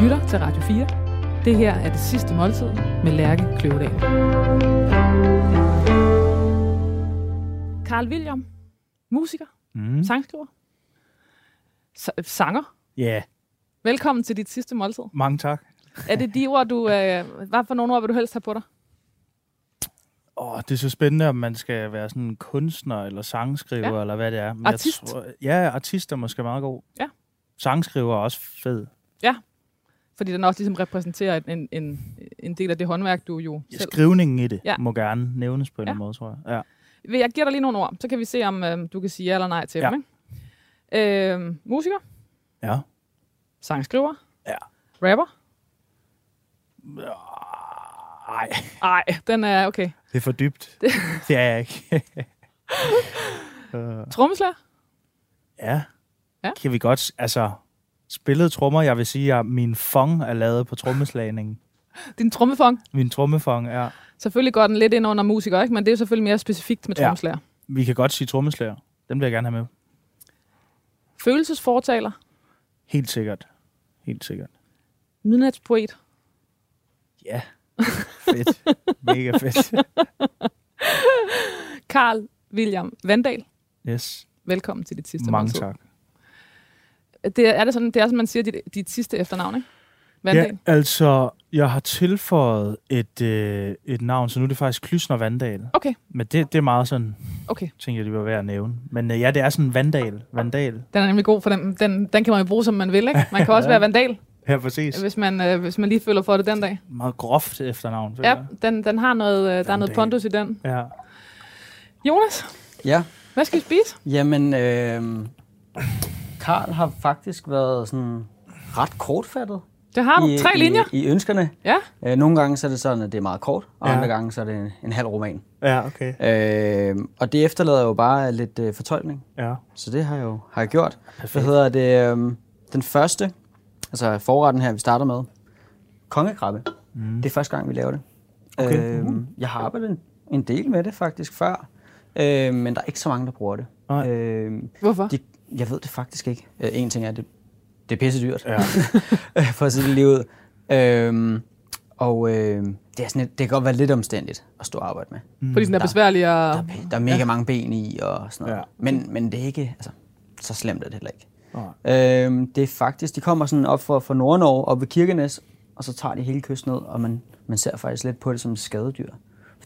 lytter til Radio 4. Det her er det sidste måltid med Lærke Kløvedal. Carl William, musiker, Mm. sangskriver, sa- sanger. Ja, yeah. Velkommen til dit sidste måltid. mange tak. Er det de ord, du... Øh, hvad for nogle ord vil du helst have på dig? Åh, det er så spændende, om man skal være sådan en kunstner eller sangskriver, Ja. ja. eller hvad det er. Men Artist. Jeg tror, ja, artist er måske meget god. Ja. Sangskriver er også fed. Fordi den også ligesom repræsenterer en, en, en del af det håndværk, du jo Ja, selv... Skrivningen i det Ja. må gerne nævnes på en Ja. måde, tror jeg. Ja. Vil Jeg giver dig lige nogle ord, så kan vi se, om øh, du kan sige ja eller nej til Ja. dem. Ikke? Øh, musiker, ja. sangskriver, Ja. rapper. Ej, Nej, den er okay. det er for dybt. det er jeg ikke. uh, Trommeslager, ja. Ja. Kan vi godt, altså, spillet trommer, jeg vil sige, at min fong er lavet på trommeslagning. din trommefong. Min trommefong er, Selvfølgelig går den lidt ind under musiker, ikke? men det er jo selvfølgelig mere specifikt med Ja. trommeslager. vi kan godt sige trommeslager. Den vil jeg gerne have med. Følelsesfortaler, Helt sikkert. Helt sikkert. midnatspoet, Ja. Fedt. Mega fedt. Karl William Vandal. Yes. Velkommen til dit sidste Mange måltid. tak. Det er, er det sådan, det er sådan, man siger dit, dit sidste efternavn, ikke? Vandal. Ja, altså, jeg har tilføjet et, øh, et navn, så nu er det faktisk Klysner Vandal. Okay, Men det, det er meget sådan, okay. tænker jeg, det var værd at nævne. Men øh, ja, det er sådan Vandal. Vandal. Den er nemlig god, for den, den, den kan man jo bruge, som man vil, ikke? Man kan også Ja. være vandal, Ja, præcis. hvis man, øh, hvis man lige føler for det den dag. Meget groft efternavn. Ja, jeg. den, den har noget, øh, der er noget pondus i den. ja. Jonas, Ja, hvad skal vi spise? jamen, øh, Karl har faktisk været sådan ret kortfattet. Det har du. i, Tre linjer. I, I ønskerne. Ja. Øh, nogle gange så er det sådan, at det er meget kort, og Ja. andre gange så er det en, en halv roman. Ja, okay. Øh, og det efterlader jo bare lidt øh, fortolkning. Ja. Så det har jeg jo har jeg gjort. Perfekt. Hvad hedder det? Øh, den første, altså forretten her, vi starter med, kongekrabbe. Mm. Det er første gang, vi laver det. Okay. Øh, jeg har arbejdet en, en del med det faktisk før, øh, men der er ikke så mange, der bruger det. Nej. Øh, Hvorfor? de, jeg ved det faktisk ikke. Øh, en ting er, at det, det er pisse dyrt, Ja. for at sige det lige ud. Øhm, og øh, det, er sådan et, det kan godt være lidt omstændigt at stå og arbejde med. Fordi den er Der- besværlig at... Der, er, der er mega ja. mange ben i og sådan noget. Ja. Men, men det er ikke, altså, så slemt er det heller ikke. Nej. Øhm, det er faktisk, de kommer sådan op fra, fra Nord-Norge, op ved Kirkenes, og så tager de hele kysten ned, og man, man ser faktisk lidt på det som et skadedyr.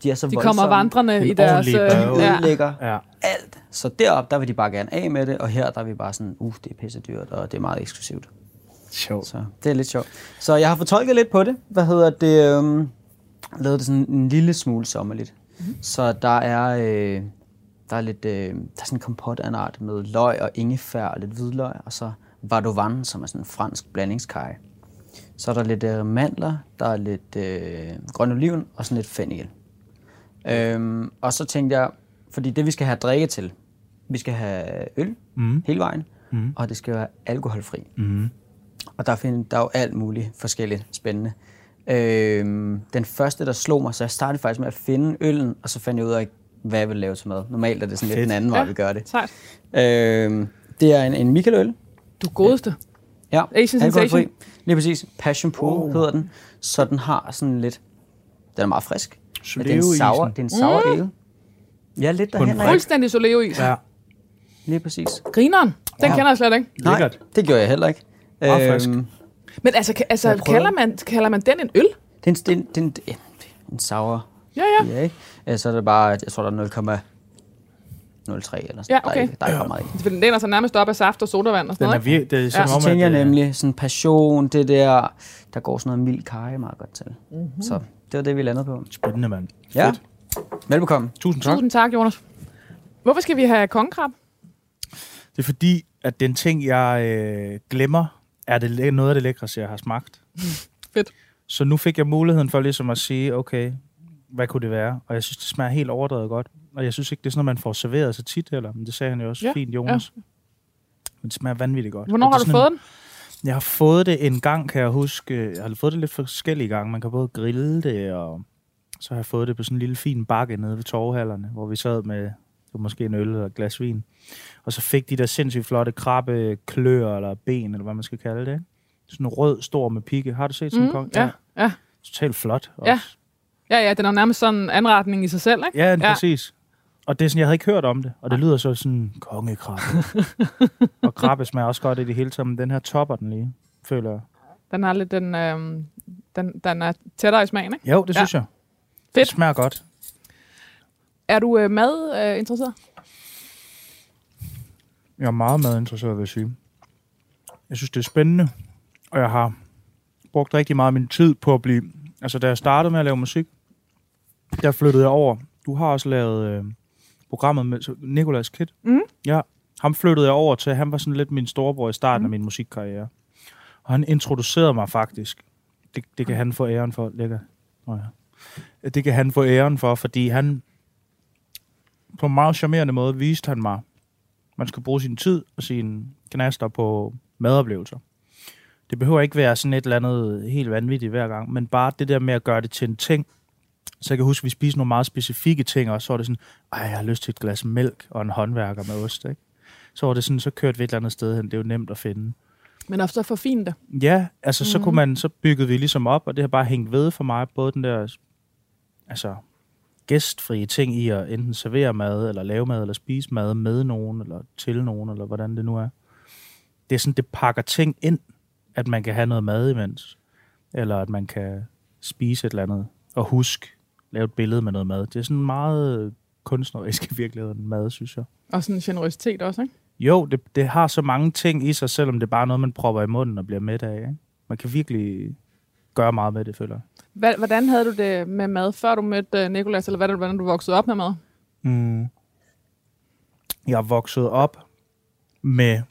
De er så De kommer vandrende En i deres... ja. ødelægger Ja. alt. Så derop der vil de bare gerne af med det, og her der er vi bare sådan, uh, det er pisse dyrt, og det er meget eksklusivt. Sjovt. Så det er lidt sjovt. Så jeg har fortolket lidt på det. Hvad hedder det? Øhm, lavet det sådan en lille smule sommerligt. Mm-hmm. Så der er, øh, der er lidt, øh, der er sådan en kompot af en art med løg og ingefær og lidt hvidløg, og så vardovan, som er sådan en fransk blandingskaj. Så er der lidt øh, mandler, der er lidt øh, grøn oliven og sådan lidt fennikel. Øhm, og så tænkte jeg, fordi det vi skal have drikke til, vi skal have øl Mm. hele vejen, Mm. og det skal være alkoholfri. Mm. Og der, find, der er jo alt muligt forskelligt spændende. Øhm, den første, der slog mig, så jeg startede faktisk med at finde øllen, og så fandt jeg ud af, hvad jeg ville lave til mad. Normalt er det sådan lidt Fedt. den anden vej, Ja. vi gør det. Sejt. Øhm, det er en, en Michael-øl. Du godeste. Ja, Asian alkoholfri. Lige præcis. Passion Pro oh. hedder den. Så den har sådan lidt... Den er meget frisk. Så Men det er en sour, det er en sour ale. Ja, lidt På en derhen. Fuldstændig Soleo-is. Ja. Lige præcis. Grineren. Den Ja. kender jeg slet ikke. Nej, Lækkert. det gjorde jeg heller ikke. Øhm, Meget frisk. Men altså, ka- altså kalder, man, kalder man den en øl? Det er en, det er en, er er sour Ja, ja. Ja, ikke? Så er det bare, jeg tror, der er 0,03 eller sådan Ja, Der er okay. ikke, der er ikke ret meget i. For den læner sig nærmest op af saft og sodavand og sådan Den er noget. vir- det er Ja. som Så om, tænker jeg øh, nemlig sådan passion, det der, der går sådan noget mild kaj meget godt til. Mm-hmm. Så det var det, vi landede på. Spændende, mand. Ja, Fedt. velbekomme. Tusind tak. Tusind tak, Jonas. Hvorfor skal vi have kongekrab? Det er fordi, at den ting, jeg øh, glemmer, er det noget af det lækreste, jeg har smagt. Fedt. Så nu fik jeg muligheden for ligesom at sige, okay, hvad kunne det være? Og jeg synes, det smager helt overdrevet godt. Og jeg synes ikke, det er sådan noget, man får serveret så tit heller. Men det sagde han jo også Ja, fint, Jonas. Ja. Men det smager vanvittigt godt. Hvornår har du fået den? En, jeg har fået det en gang, kan jeg huske. Jeg har fået det lidt forskellige gange. Man kan både grille det, og så har jeg fået det på sådan en lille fin bakke nede ved torvehallerne, hvor vi sad med måske en øl og et glas vin. Og så fik de der sindssygt flotte krabbe klør eller ben, eller hvad man skal kalde det. ikke? Sådan en rød, stor med pigge. Har du set sådan en Mm, kong? ja, ja. Totalt flot. Ja. også. Ja, ja, den er nærmest sådan en anretning i sig selv, ikke? Ja, Ja. præcis. Og det er sådan, jeg havde ikke hørt om det. Og det lyder så sådan, kongekrabbe. og krabbe smager også godt i det hele taget, men den her topper den lige, føler jeg. Den har lidt den, øh, den, den er tættere i smagen, ikke? Jo, det Ja. synes jeg. Fedt. Det smager godt. Er du øh, mad øh, interesseret? Jeg er meget madinteresseret, vil jeg sige. Jeg synes, det er spændende, og jeg har brugt rigtig meget af min tid på at blive... Altså, da jeg startede med at lave musik, der flyttede jeg over. Du har også lavet øh, programmet med Nicolas Kid. Mhm. Ja, ham flyttede jeg over til. Han var sådan lidt min storebror i starten Mhm. af min musikkarriere. Og han introducerede mig faktisk. Det, det kan han få æren for. Lækker. Oh, ja. Det kan han få æren for, fordi han på en meget charmerende måde viste han mig, man skal bruge sin tid og sine knaster på madoplevelser. Det behøver ikke være sådan et eller andet helt vanvittigt hver gang, men bare det der med at gøre det til en ting. Så jeg kan huske, at vi spiste nogle meget specifikke ting, og så var det sådan, ej, jeg har lyst til et glas mælk og en håndværker med ost, ikke? Så var det sådan, så kørte vi et eller andet sted hen. Det er jo nemt at finde. Men ofte for fint det. Ja, altså mm. så kunne man, så byggede vi ligesom op, og det har bare hængt ved for mig, både den der, altså gæstfrie ting i at enten servere mad, eller lave mad, eller spise mad med nogen, eller til nogen, eller hvordan det nu er. Det er sådan, det pakker ting ind, at man kan have noget mad imens, eller at man kan spise et eller andet, og huske, lave et billede med noget mad. Det er sådan meget kunstnerisk i virkeligheden, mad, synes jeg. Og sådan en generøsitet også, ikke? Jo, det, det har så mange ting i sig, selvom det er bare noget, man propper i munden og bliver mæt af. Ikke? Man kan virkelig gøre meget med det, føler jeg. Hvordan havde du det med mad, før du mødte uh, Nikolas, eller hvad, hvordan du voksede op med mad? Mm. Jeg vokset op med...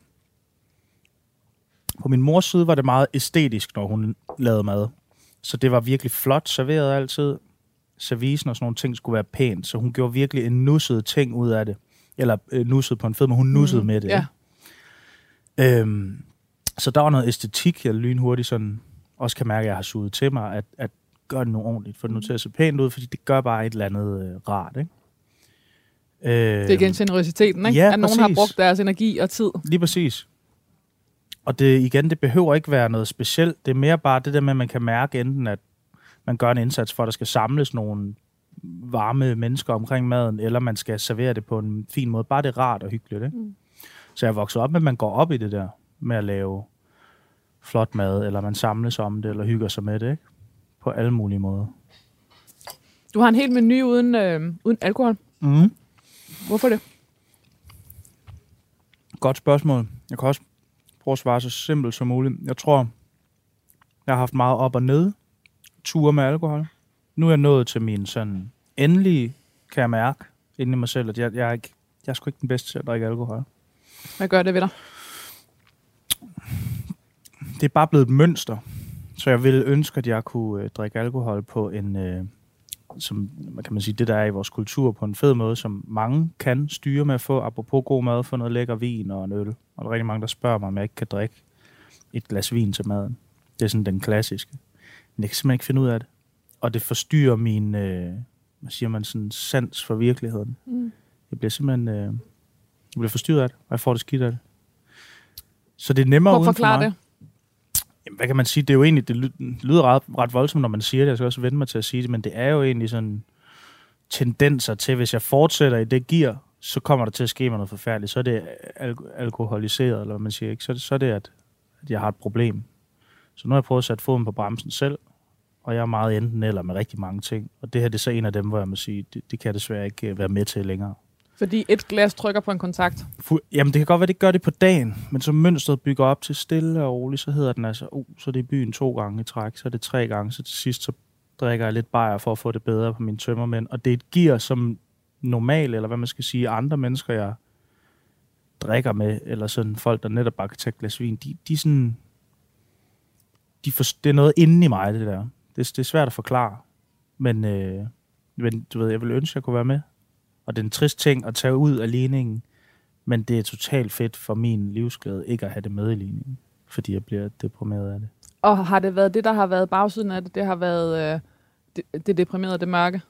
På min mors side var det meget æstetisk, når hun lavede mad. Så det var virkelig flot serveret altid. Servicen og sådan nogle ting skulle være pænt, så hun gjorde virkelig en nusset ting ud af det. Eller øh, nusset på en fed, men hun nussede mm. med det. Ja. ikke? Øhm, så der var noget æstetik, jeg lynhurtigt sådan, også kan mærke, at jeg har suget til mig, at, at gøre det nu ordentligt, få det nu til at se pænt ud, fordi det gør bare et eller andet øh, rart, ikke? Øh, Det er igen generøsiteten, ikke? ja, at nogen har præcis. brugt deres energi og tid. Lige præcis. Og det, igen, det behøver ikke være noget specielt. Det er mere bare det der med, at man kan mærke enten, at man gør en indsats for, at der skal samles nogle varme mennesker omkring maden, eller man skal servere det på en fin måde. Bare det er rart og hyggeligt. Ikke? Mm. Så jeg vokset op med, at man går op i det der med at lave flot mad, eller man samles om det, eller hygger sig med det. Ikke? På alle mulige måder. Du har en hel menu uden, øh, uden alkohol. Mm. Hvorfor det? Godt spørgsmål. Jeg kan også prøve at svare så simpelt som muligt. Jeg tror, jeg har haft meget op og ned ture med alkohol. Nu er jeg nået til min sådan endelige, kan jeg mærke, inde i mig selv, at jeg, jeg, er, ikke, jeg er sgu ikke den bedste til at drikke alkohol. Hvad gør det ved dig? Det er bare blevet et mønster, så jeg ville ønske, at jeg kunne øh, drikke alkohol på en, øh, som kan man sige, det der er i vores kultur på en fed måde, som mange kan styre med at få, apropos god mad, få noget lækker vin og en øl. Og der er rigtig mange, der spørger mig, om jeg ikke kan drikke et glas vin til maden. Det er sådan den klassiske. Men jeg kan simpelthen ikke finde ud af det. Og det forstyrrer min, øh, hvad siger man, sådan sans for virkeligheden. Mm. Jeg bliver simpelthen, øh, jeg bliver forstyrret af det, og jeg får det skidt af det. Så det er nemmere at uden for mig. det. Jamen, hvad kan man sige? Det er jo egentlig, det ly- lyder ret, ret voldsomt, når man siger det. Jeg skal også vende mig til at sige det, men det er jo egentlig sådan tendenser til, hvis jeg fortsætter i det gear, så kommer der til at ske mig noget forfærdeligt. Så er det al- alkoholiseret, eller hvad man siger. Ikke? Så, det- så er det, at, at jeg har et problem. Så nu har jeg prøvet at sætte foden på bremsen selv, og jeg er meget enten eller med rigtig mange ting. Og det her det er så en af dem, hvor jeg må sige, det, det kan jeg desværre ikke øh, være med til længere. Fordi et glas trykker på en kontakt. Fu- Jamen, det kan godt være, det gør det på dagen, men så mønstret bygger op til stille og roligt, så hedder den altså, uh, så er det i byen to gange i træk, så er det tre gange, så til sidst, så drikker jeg lidt bajer for at få det bedre på mine tømmermænd. Og det er et gear, som normal, eller hvad man skal sige, andre mennesker, jeg drikker med, eller sådan folk, der netop bare kan tage et glas vin, de, de sådan, de for, det er noget inde i mig, det der. Det, det er svært at forklare, men, øh, men du ved, jeg vil ønske, at jeg kunne være med. Og det er en trist ting at tage ud af ligningen, men det er totalt fedt for min livsglæde ikke at have det med i ligningen, fordi jeg bliver deprimeret af det. Og har det været det, der har været bagsiden af det? Det har været øh, det, det deprimerede, det mørke?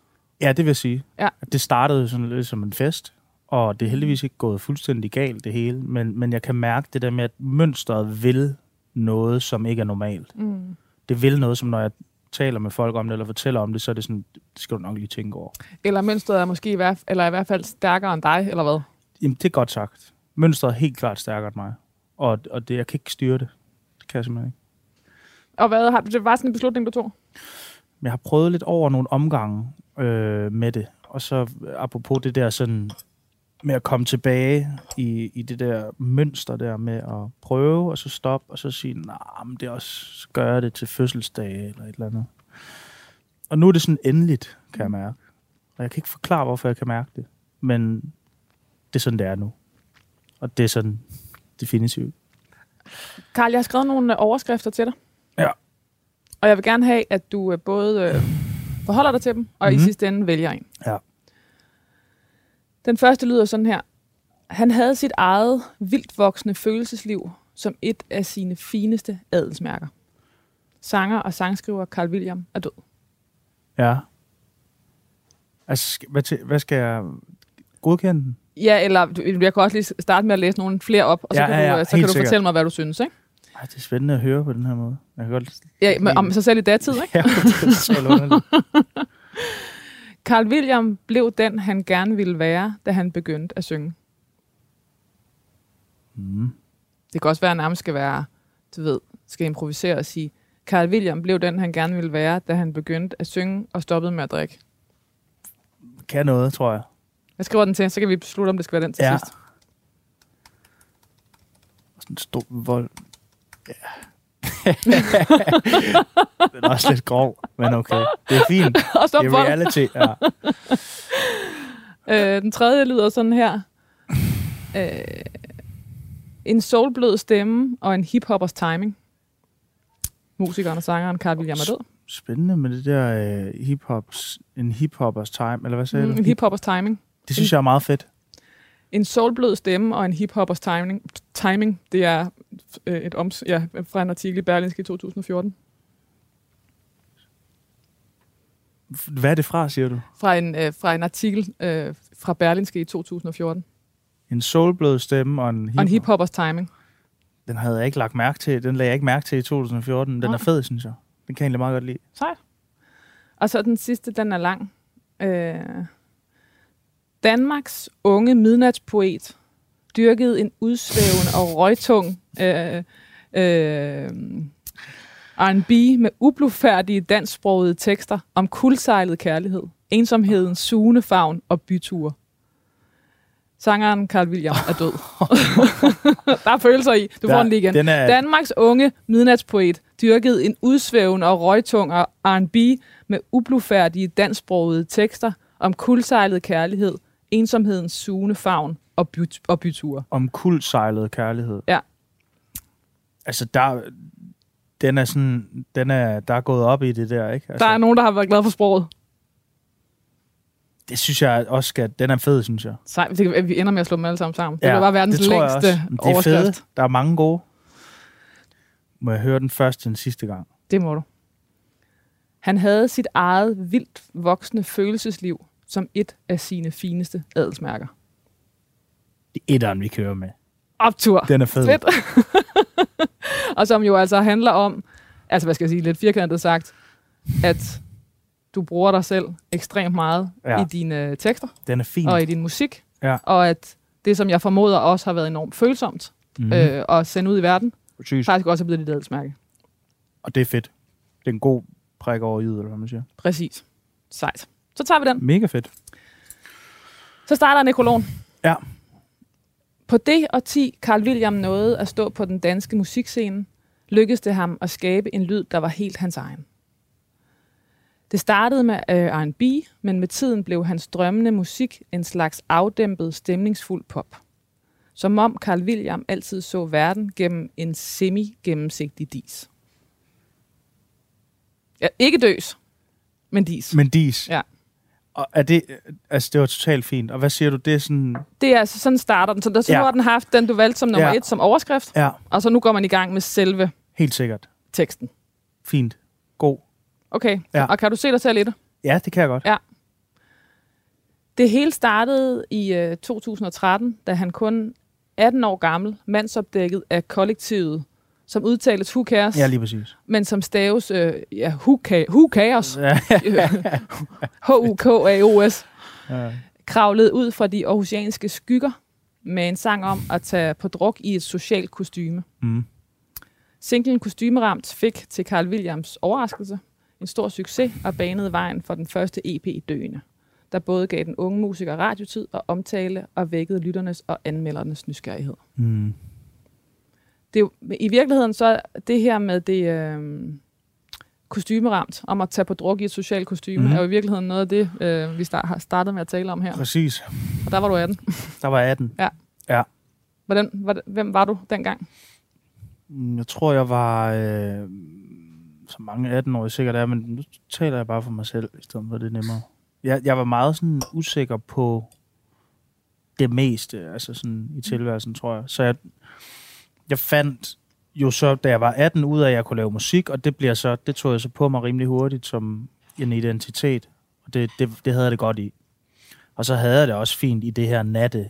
Ja, det vil jeg sige. Ja. Det startede sådan lidt som en fest, og det er heldigvis ikke gået fuldstændig galt det hele, men, men jeg kan mærke det der med, at mønstret vil noget, som ikke er normalt. Mm. Det vil noget, som når jeg taler med folk om det, eller fortæller om det, så er det sådan, det skal du nok lige tænke over. Eller mønstret er måske i hvert, eller i hvert fald stærkere end dig, eller hvad? Jamen, det er godt sagt. Mønstret er helt klart stærkere end mig. Og, og det, jeg kan ikke styre det. Det kan jeg simpelthen ikke. Og hvad har det var sådan en beslutning, du tog? Jeg har prøvet lidt over nogle omgange øh, med det. Og så apropos det der sådan med at komme tilbage i, i det der mønster der med at prøve, og så stoppe, og så sige, nej, nah, men det er også, så gør jeg det til fødselsdag eller et eller andet. Og nu er det sådan endeligt, kan jeg mærke. Og jeg kan ikke forklare, hvorfor jeg kan mærke det. Men det er sådan, det er nu. Og det er sådan definitivt. Karl, jeg har skrevet nogle øh, overskrifter til dig. Ja. Og jeg vil gerne have, at du øh, både øh, forholder dig til dem, og mm-hmm. i Mhm. sidste ende vælger en. Ja. Den første lyder sådan her. Han havde sit eget vildt voksende følelsesliv som et af sine fineste adelsmærker. Sanger og sangskriver Carl William er død. Ja. Altså, hvad, hvad skal jeg godkende den? Ja, eller du- jeg kan også lige starte med at læse nogle flere op, og så Ja, kan ja, du, ja, øh, så kan du sikkert. fortælle mig, hvad du synes. Ikke? Ej, det er spændende at høre på den her måde. Jeg kan godt... Ja, men, om sig selv i datid. Ikke? Ja, det er underligt. Carl William blev den, han gerne ville være, da han begyndte at synge. Mm. Det kan også være, at nærmest skal være, du ved, skal improvisere og sige, Carl William blev den, han gerne ville være, da han begyndte at synge og stoppede med at drikke. Kan noget, tror jeg. Jeg skriver den til, så kan vi beslutte, om det skal være den til Ja. sidst. Sådan en stor vold. Ja. den er også lidt grov, men okay. Det er fint. Det er reality. Ja. øh, Den tredje lyder sådan her. Øh, en soulblød stemme og en hiphoppers timing. Musikeren og sangeren Carl William er død. Spændende med det der øh, hip-hops, en hip-hoppers time, eller hvad sagde Mm, du? en hiphoppers timing. Det synes jeg er meget fedt. En soulblød stemme og en hiphoppers timing. Timing, det er et oms, ja, fra en artikel i Berlinske i 2014. Hvad er det fra, siger du? Fra en, øh, fra en artikel øh, fra Berlinske i 2014. En soulblød stemme og en Og hip en hiphoppers timing. Den havde jeg ikke lagt mærke til. Den lagde jeg ikke mærke til i 2014. Den Nej. er fed, synes jeg. Den kan jeg egentlig meget godt lide. Sejt. Og så den sidste, den er lang. Øh, Danmarks unge midnatspoet dyrkede en udsvævende og røgtung øh, øh, R&B med ublufærdige dansksprogede tekster om kuldsejlet kærlighed, ensomheden, sugende favn og byture. Sangeren Carl William er død. Der er følelser i. Du får den lige igen. Den er, Danmarks unge midnatspoet dyrkede en udsvævende og røgtung R&B med ublufærdige dansksprogede tekster om kuldsejlet kærlighed, ensomhedens sugende favn og, byt- og byture. om kuldsejlet kærlighed. Ja. Altså, der, den er sådan, den er, der er gået op i det der, ikke? Altså, Der er nogen, der har været glad for sproget. Det synes jeg også skal, den er fed, synes jeg. Sej, det vi ender med at slå dem alle sammen sammen. Det ja, var bare verdens det længste. Men Det er overskrift. fede. Der er mange gode. Må jeg høre den første den sidste gang? Det må du. Han havde sit eget vildt voksende følelsesliv som et af sine fineste adelsmærker. Det er etteren, vi kører med. Optur. Den er fed. Fedt. og som jo altså handler om, altså hvad skal jeg sige, lidt firkantet sagt, at du bruger dig selv ekstremt meget Ja. i dine øh, tekster Den er fin. og i din musik, Ja. og at det, som jeg formoder også har været enormt følsomt mm. øh, at sende ud i verden, Præcis. faktisk også er blevet dit adelsmærke. Og det er fedt. Det er en god prik over i, eller hvad man siger. Præcis. Sejt. Så tager vi den. Mega fedt. Så starter nekrologen. Ja. På det og 10 Carl William nåede at stå på den danske musikscene, lykkedes det ham at skabe en lyd, der var helt hans egen. Det startede med øh, R&B, men med tiden blev hans drømmende musik en slags afdæmpet, stemningsfuld pop. Som om Carl William altid så verden gennem en semi-gennemsigtig dis. Ja, ikke døs, men dis. Men dis. Ja. Og er det, altså det var totalt fint. Og hvad siger du, det er sådan... Det er altså sådan starter den. Så der så Ja. har den haft den, du valgte som nummer Ja. et som overskrift, Ja, og så nu går man i gang med selve helt sikkert. teksten. Fint. God. Okay, ja. og kan du se dig selv i det? Ja, det kan jeg godt. Ja. Det hele startede i øh, 2013, da han kun 18 år gammel, mandsopdækket af kollektivet som udtales who cares, Ja, lige præcis. men som staves øh, ja, who, ca- who cares. H-U-K-A-O-S, ja. kravlede ud fra de aarhusianske skygger med en sang om at tage på druk i et socialt kostyme. Mm. Singlen Kostymeramt fik til Carl Williams overraskelse en stor succes og banede vejen for den første EP Døende, der både gav den unge musiker radiotid og omtale og vækkede lytternes og anmeldernes nysgerrighed. Mm. Det er jo, I virkeligheden så det her med det øh, kostymeramt, om at tage på druk i et socialt kostyme, mm-hmm. er jo i virkeligheden noget af det, øh, vi start, har startet med at tale om her. Præcis. Og der var du 18. Der var 18. Hvordan, hvordan, hvem var du dengang? Mm, Jeg tror, jeg var øh, så mange 18 år sikkert er, men nu taler jeg bare for mig selv, i stedet for det er nemmere. Jeg, jeg var meget sådan usikker på det meste, altså sådan i tilværelsen, tror jeg. Så jeg, jeg fandt jo så, da jeg var 18, ud af, at jeg kunne lave musik, og det, bliver så, det tog jeg så på mig rimelig hurtigt som en identitet. Og det, det, det havde jeg det godt i. Og så havde jeg det også fint i det her natte,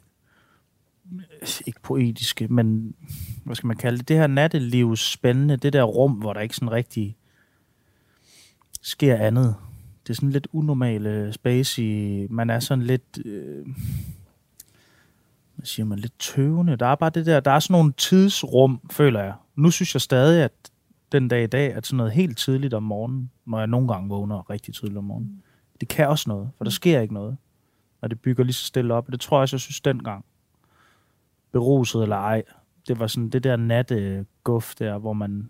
ikke poetiske, men hvad skal man kalde det, det her nattelivs spændende, det der rum, hvor der ikke sådan rigtig sker andet. Det er sådan lidt unormale space i, man er sådan lidt, øh, hvad siger man, lidt tøvende. Der er bare det der, der er sådan nogle tidsrum, føler jeg. Nu synes jeg stadig, at den dag i dag, at sådan noget helt tidligt om morgenen, når jeg nogle gange vågner rigtig tidligt om morgenen, det kan også noget, for der sker ikke noget. Og det bygger lige så stille op. Og det tror jeg også, jeg synes dengang beruset eller ej. Det var sådan det der natte guf der, hvor man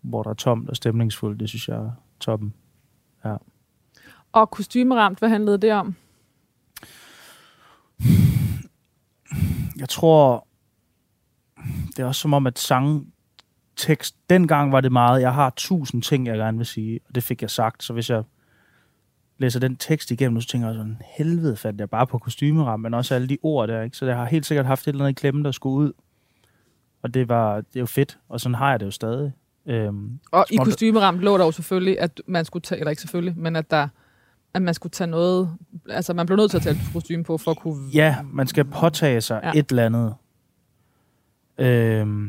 hvor der er tomt og stemningsfuldt, det synes jeg er toppen. Og kostymeramt, hvad handlede det om? Jeg tror, det er også som om, at sangtekst, dengang var det meget, jeg har tusind ting, jeg gerne vil sige, og det fik jeg sagt, så hvis jeg læser den tekst igennem, så tænker jeg sådan, helvede fandt jeg bare på kostymeram, men også alle de ord der, ikke? så jeg har helt sikkert haft et eller andet klemme, der skulle ud, og det var det er jo fedt, og sådan har jeg det jo stadig. Øhm, Og i kostymeramt lå der jo selvfølgelig, at man skulle tage, eller ikke selvfølgelig, men at der at man skulle tage noget, altså man blev nødt til at tage et kostume på, for at kunne... Ja, man skal påtage sig Ja. et eller andet. Øhm,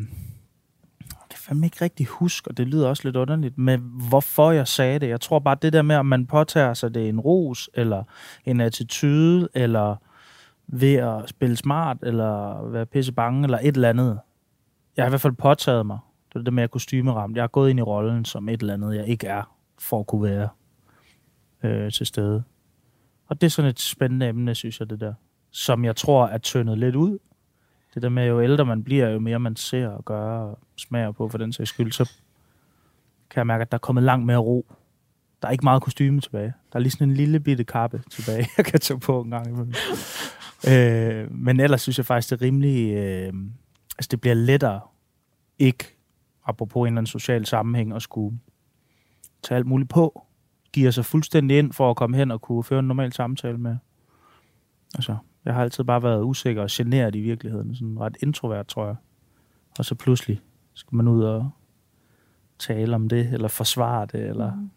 jeg kan fandme ikke rigtig huske, og det lyder også lidt underligt, med hvorfor jeg sagde det. Jeg tror bare, det der med, om man påtager sig det er en ros, eller en attitude, eller ved at spille smart, eller være pisse bange, eller et eller andet. Jeg har i hvert fald påtaget mig. Det er det med at kostymeramt. Jeg har gået ind i rollen som et eller andet, jeg ikke er, for at kunne være øh, til stede. Og det er sådan et spændende emne, synes jeg, det der. Som jeg tror er tyndet lidt ud. Det der med, jo ældre man bliver, jo mere man ser og gør og smager på for den sags skyld, så kan jeg mærke, at der er kommet langt mere ro. Der er ikke meget kostyme tilbage. Der er lige sådan en lille bitte kappe tilbage, jeg kan tage på en gang imellem. øh, men ellers synes jeg faktisk, det er rimelig... Øh, altså, det bliver lettere ikke, apropos en eller anden social sammenhæng, at skulle tage alt muligt på. Giver sig fuldstændig ind for at komme hen og kunne føre en normal samtale med. Altså, jeg har altid bare været usikker og generet i virkeligheden. Sådan ret introvert, tror jeg. Og så pludselig skal man ud og tale om det, eller forsvare det, eller... Mhm.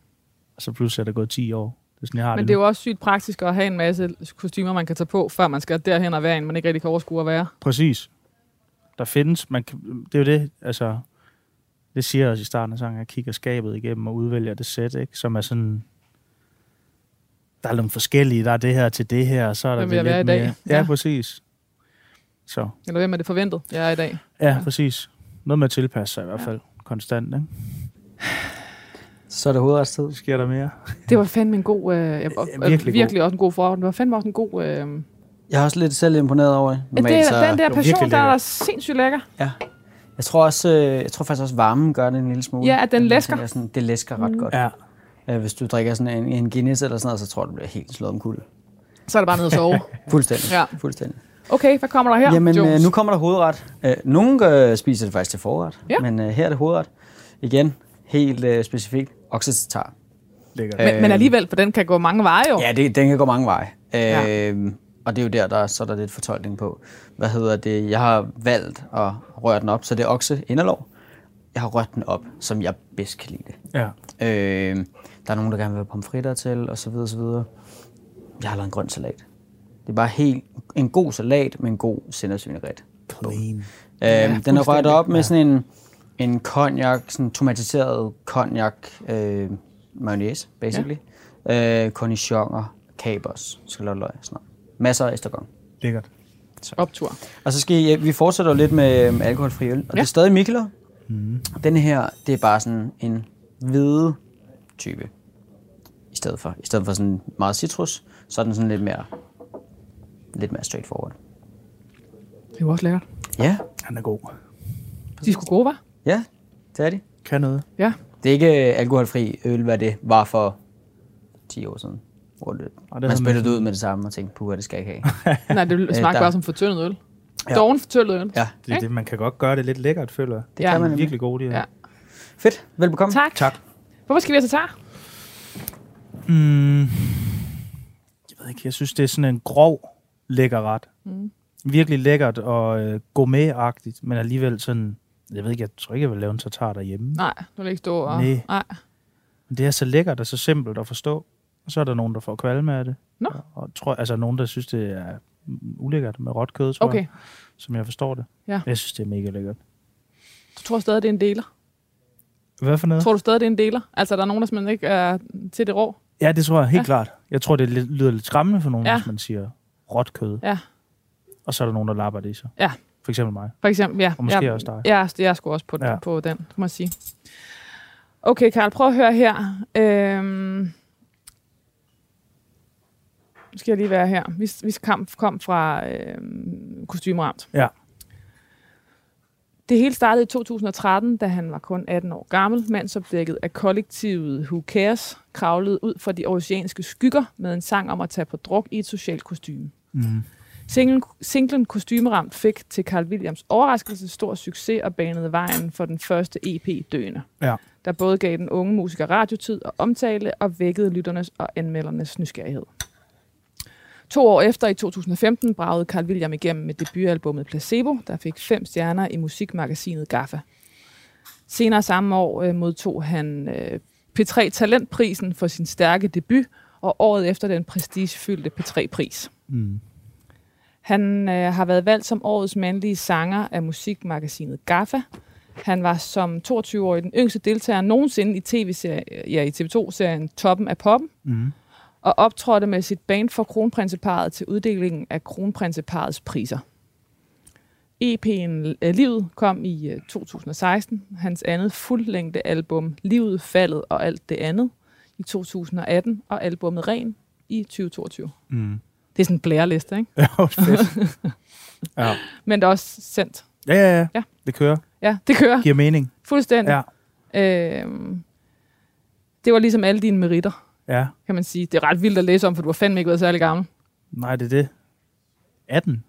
Og så pludselig er der gået 10 år. Det er sådan, jeg har Men det, det er jo også sygt praktisk at have en masse kostymer, man kan tage på, før man skal derhen og være en, man ikke rigtig kan overskue at være. Præcis. Der findes, man kan, det er jo det, altså, det siger jeg også i starten af sangen, jeg kigger skabet igennem og udvælger det sæt, ikke? som er sådan, der er nogle forskellige, der er det her til det her, og så er der Hvem vil det jeg lidt være i dag? mere. Ja, Ja. ja, præcis. Så, Eller hvem er det forventet, jeg er i dag? ja, Ja. ja, præcis. Noget med at tilpasse sig i hvert fald, konstant, ikke? Så er det hovedretstid. Sker der mere? Det var fandme en god... Øh, ja, virkelig virkelig, god. virkelig også en god forhånd. Det var fandme også en god... Øh, Jeg er også lidt selv imponeret over det. det er så, den der virkelig der er sindssygt lækker. Jeg tror også, øh, jeg tror faktisk også, varmen gør det en lille smule. Ja, at den læsker. tænker Sådan, det læsker ret Mm. godt. Ja, Øh, Hvis du drikker sådan en, en Guinness eller sådan noget, så tror jeg, du bliver helt slået om kulde. Så er det bare ned og sove. Fuldstændig. Ja. Fuldstændig. Okay, hvad kommer der her, Jamen, øh, Jones? nu kommer der hovedret. Øh, nogle øh, spiser det faktisk til forret, Ja. men øh, her er det hovedret. Igen, helt øh, specifikt. Øh, men, men alligevel, for den kan gå mange veje jo. Ja, det, den kan gå mange veje. Øh, Ja. Og det er jo der, der så er der lidt fortolkning på. Hvad hedder det? Jeg har valgt at røre den op, så det er okse inderlov. Jeg har rørt den op, som jeg bedst kan lide det. Ja. Øh, der er nogen, der gerne vil have pomfritter til, og så videre, og så videre. Jeg har lavet en grøn salat. Det er bare helt en god salat med en god sennepsvinaigrette. Clean. Ja, Ja, den er rørt op med sådan en, en cognac, sådan tomatiseret cognac øh, mayonnaise, basically. Ja. Øh, cornichoner, kapers, scalottenløg, sådan noget. Masser af estragon. Lækkert. Optur. Og så skal I, vi fortsætter lidt med, med alkoholfri øl, og ja. det er stadig Mikkeler. Mm. Den her, det er bare sådan en hvide type. I stedet for, i stedet for sådan meget citrus, så er den sådan lidt mere, lidt mere straightforward. Det er jo også lækkert. Ja, Han er god. De er sgu gode, var? ja, det er de. Kan noget. Ja. Det er ikke øh, alkoholfri øl, hvad det var for 10 år siden. Hvor det, Og det man det ud med det samme og tænkte, puha, det skal jeg ikke have. Nej, det smager der- bare som fortyndet øl. Ja. Doven fortyndet øl. ja, Det er det, man kan godt gøre det lidt lækkert, føler jeg. det Ja. kan man er virkelig gode, de her. Ja. Fedt, velbekomme. Tak. Tak. Hvorfor skal vi have tatar? Mm, jeg ved ikke, jeg synes, det er sådan en grov lækker ret. Mm. Virkelig lækkert og øh, gourmet-agtigt, men alligevel sådan... Jeg ved ikke, jeg tror ikke, jeg vil lave en tartar derhjemme. Nej, du vil ikke stå og... Nej. Nej. Men det er så lækkert og så simpelt at forstå. Og så er der nogen, der får kvalme af det. Nå. Og, og tror, altså nogen, der synes, det er ulækkert med råt kød, tror Okay. jeg, som jeg forstår det. Ja. Jeg synes, det er mega lækkert. Du tror stadig, det er en deler? Hvad for noget? Tror du stadig, det er en deler? Altså, der er nogen, der simpelthen ikke er til det rå? Ja, det tror jeg helt Ja. ja. klart. Jeg tror, det lyder lidt skræmmende for nogen, Ja. ja. hvis man siger råt kød. Ja. Og så er der nogen, der lapper det i sig. Ja. For eksempel mig. For eksempel, ja. Og måske jeg, også dig. Ja, jeg, jeg er sgu også på, ja. Ja. på den, må jeg sige. Okay, Karl, prøv at høre her. Øhm, nu skal jeg lige være her. Vi, vi kom, kom fra øhm, kostymeramt. Ja. Det hele startede i 2013, da han var kun 18 år gammel. Mandsopdækket af kollektivet Who Cares kravlede ud fra de oceanske skygger med en sang om at tage på druk i et socialt kostume. Mm. Singlen, singlen Kostymeramt fik til Carl Williams overraskelse stor succes og banede vejen for den første EP Døende, Ja. der både gav den unge musiker radiotid og omtale og vækkede lytternes og anmeldernes nysgerrighed. To år efter, i 2015, bragede Carl William igennem med debutalbummet Placebo, der fik fem stjerner i musikmagasinet GAFFA. Senere samme år øh, modtog han øh, P3 Talentprisen for sin stærke debut, og året efter den prestigefyldte P3-pris. Mm. Han øh, har været valgt som årets mandlige sanger af musikmagasinet GAFFA. Han var som 22-årig den yngste deltager nogensinde i tv-serien, ja, i TV2-serien Toppen af Poppen, Mm. Og optrådte med sit band for kronprinseparet til uddelingen af kronprinseparets priser. EP'en øh, Livet kom i øh, 2016, hans andet fuldlængde album Livet, Faldet og alt det andet i 2018, og albummet Ren i 2022. Mm. Det er sådan en blæreliste, ikke? Ja, fedt. ja. Men det er også sendt. Ja, ja, ja, Ja. Det kører. Ja, det kører Giver mening. fuldstændig. Ja. Øhm, det var ligesom alle dine meritter, Ja. kan man sige. Det er ret vildt at læse om, for du har fandme ikke været særlig gammel. Nej, det er det. 18.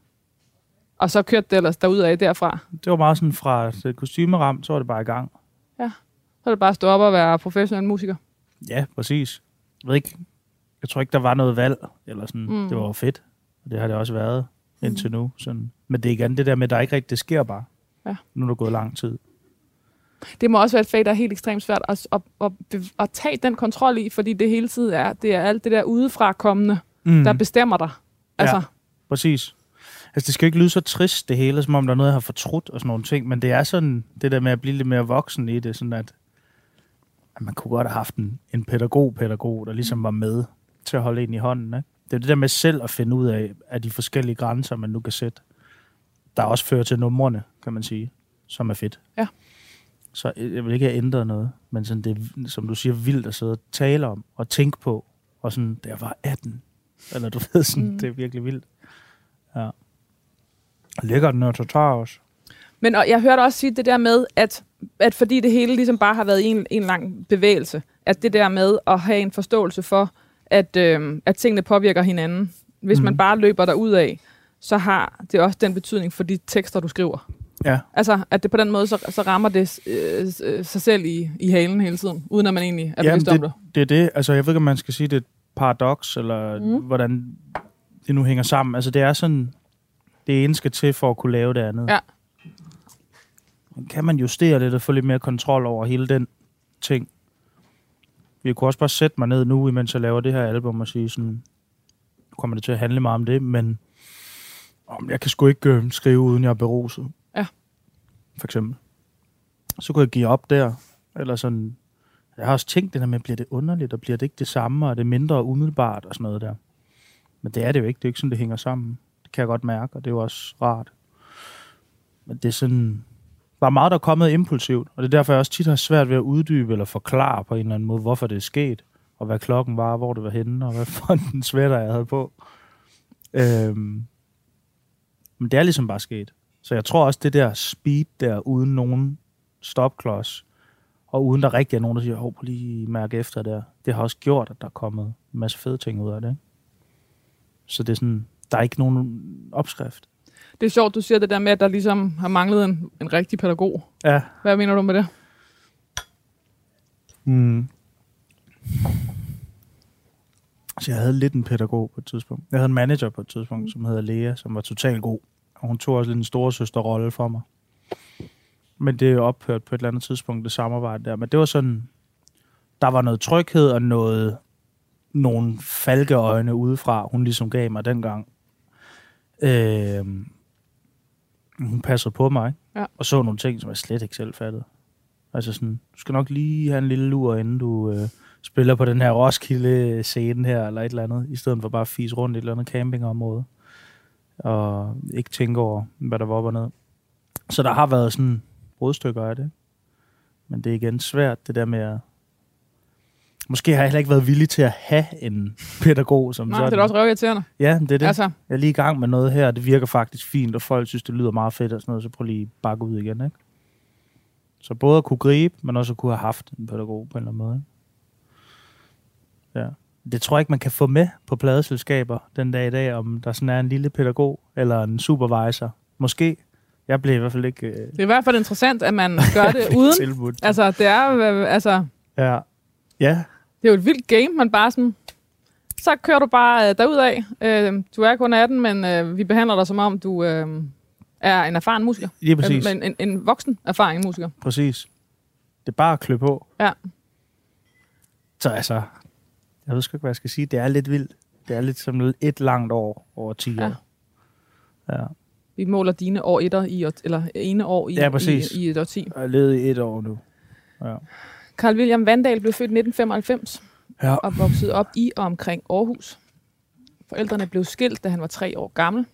Og så kørte det ellers derudad derfra. Det var meget sådan fra det kostymeram, så var det bare i gang. Så er det bare at stå op og være professionel musiker. Ja, præcis. Jeg ved ikke, jeg tror ikke, der var noget valg, eller sådan. Mm. Mm. Det var fedt. Og det har det også været indtil nu. Sådan. Men det er igen det der med, at der ikke rigtig det sker bare. Ja. Nu er der gået lang tid. Det må også være et fag, der er helt ekstremt svært at, at, at, at tage den kontrol i, fordi det hele tiden er, det er alt det der udefra kommende, Mm. der bestemmer dig. Altså, Præcis. Altså, det skal jo ikke lyde så trist, det hele, som om der er noget, jeg har fortrudt og sådan nogle ting, men det er sådan, det der med at blive lidt mere voksen i det, sådan at, at man kunne godt have haft en, en pædagog-pædagog, der ligesom var med til at holde en i hånden. Ikke? Det er det der med selv at finde ud af, af de forskellige grænser, man nu kan sætte, der også fører til numrene, kan man sige, som er fedt. Ja. Så jeg vil ikke have ændret noget, men sådan det, som du siger, vildt at sidde og tale om og tænke på, og sådan, da jeg var 18, eller du ved, sådan, Mm. det er virkelig vildt. Ja. Lækkert nørd tatar også. Men og jeg hørte også sige det der med, at, at fordi det hele ligesom bare har været en, en lang bevægelse, at det der med at have en forståelse for, at, øh, at tingene påvirker hinanden. Hvis mm. man bare løber derud af, så har det også den betydning for de tekster, du skriver. Ja, Altså, at det på den måde, så, så rammer det øh, øh, sig selv i, i halen hele tiden, uden at man egentlig er bevidst om det. det er det. Altså, jeg ved ikke, om man skal sige, det er et paradoks, eller Mm. mm. hvordan det nu hænger sammen. Altså, det er sådan, det ene skal til for at kunne lave det andet. Ja. Kan man justere lidt og få lidt mere kontrol over hele den ting? Vi kunne også bare sætte mig ned nu, imens jeg laver det her album, og sige sådan, nu kommer det til at handle meget om det, men om jeg kan sgu ikke øh, skrive, uden jeg er beruset. For eksempel. så kunne jeg give op der. Eller sådan, jeg har også tænkt det der med, bliver det underligt, og bliver det ikke det samme, og er det mindre umiddelbart og sådan noget der. Men det er det jo ikke. Det er ikke sådan, det hænger sammen. Det kan jeg godt mærke, og det er jo også rart. Men det er sådan... Der er meget, der er kommet impulsivt, og det er derfor, jeg også tit har svært ved at uddybe eller forklare på en eller anden måde, hvorfor det er sket, og hvad klokken var, hvor det var henne, og hvad for en sweater, jeg havde på. Øhm, men det er ligesom bare sket. Så jeg tror også, det der speed der, uden nogen stopklods, og uden der rigtig er nogen, der siger, hov, lige mærke efter der, det har også gjort, at der er kommet en masse fede ting ud af det. Ikke? Så det er sådan, der er ikke nogen opskrift. Det er sjovt, du siger det der med, at der ligesom har manglet en, en rigtig pædagog. Ja. Hvad mener du med det? Mm. Så jeg havde lidt en pædagog på et tidspunkt. Jeg havde en manager på et tidspunkt, som hedder Lea, som var totalt god. Og hun tog også lidt en storesøsterrolle for mig. Men det er jo ophørt på et eller andet tidspunkt, det samarbejde der. Men det var sådan, der var noget tryghed og noget, nogle falkeøjne udefra, hun ligesom gav mig dengang. Øh, hun passede på mig, ikke? Ja. og så nogle ting, som jeg slet ikke selv fattede. Altså sådan, du skal nok lige have en lille lur, inden du øh, spiller på den her Roskilde-scene her, eller et eller andet, i stedet for bare at fise rundt i et eller andet campingområde, og ikke tænke over, hvad der var op og ned. Så der har været sådan brudstykker af det. Men det er igen svært, det der med at... Måske har jeg heller ikke været villig til at have en pædagog som Nej, sådan. det er også røvirriterende. Ja, det er det. Altså, Jeg er lige i gang med noget her, og det virker faktisk fint, og folk synes, det lyder meget fedt og sådan noget, så prøv lige bakke ud igen, ikke? Så både at kunne gribe, men også at kunne have haft en pædagog på en eller anden måde. Ikke? Ja. Det tror jeg ikke, man kan få med på pladeselskaber den dag i dag, om der sådan er en lille pædagog eller en supervisor. Måske. Jeg blev i hvert fald ikke øh, det er i hvert fald interessant, at man gør det uden. tilbudt. Altså, det er, øh, altså, Ja. Ja, det er jo et vildt game, man bare sådan... Så kører du bare øh, derudad. Øh, du er kun 18, men øh, vi behandler dig som om, du øh, er en erfaren musiker. lige præcis. Øh, men en, en voksen erfaring musiker. Præcis. Det er bare at klø på. Ja. Så altså, jeg ved sgu ikke, hvad jeg skal sige. Det er lidt vildt. Det er lidt som et langt år over 10 Ja. år. Ja. Vi måler dine år etter i, eller ene år i, Ja, præcis. i, i et årti. Jeg har levet i et år nu. Ja. Carl William Vandal blev født i 1995 ja. og voksede op i og omkring Aarhus. Forældrene blev skilt, da han var tre år gammel.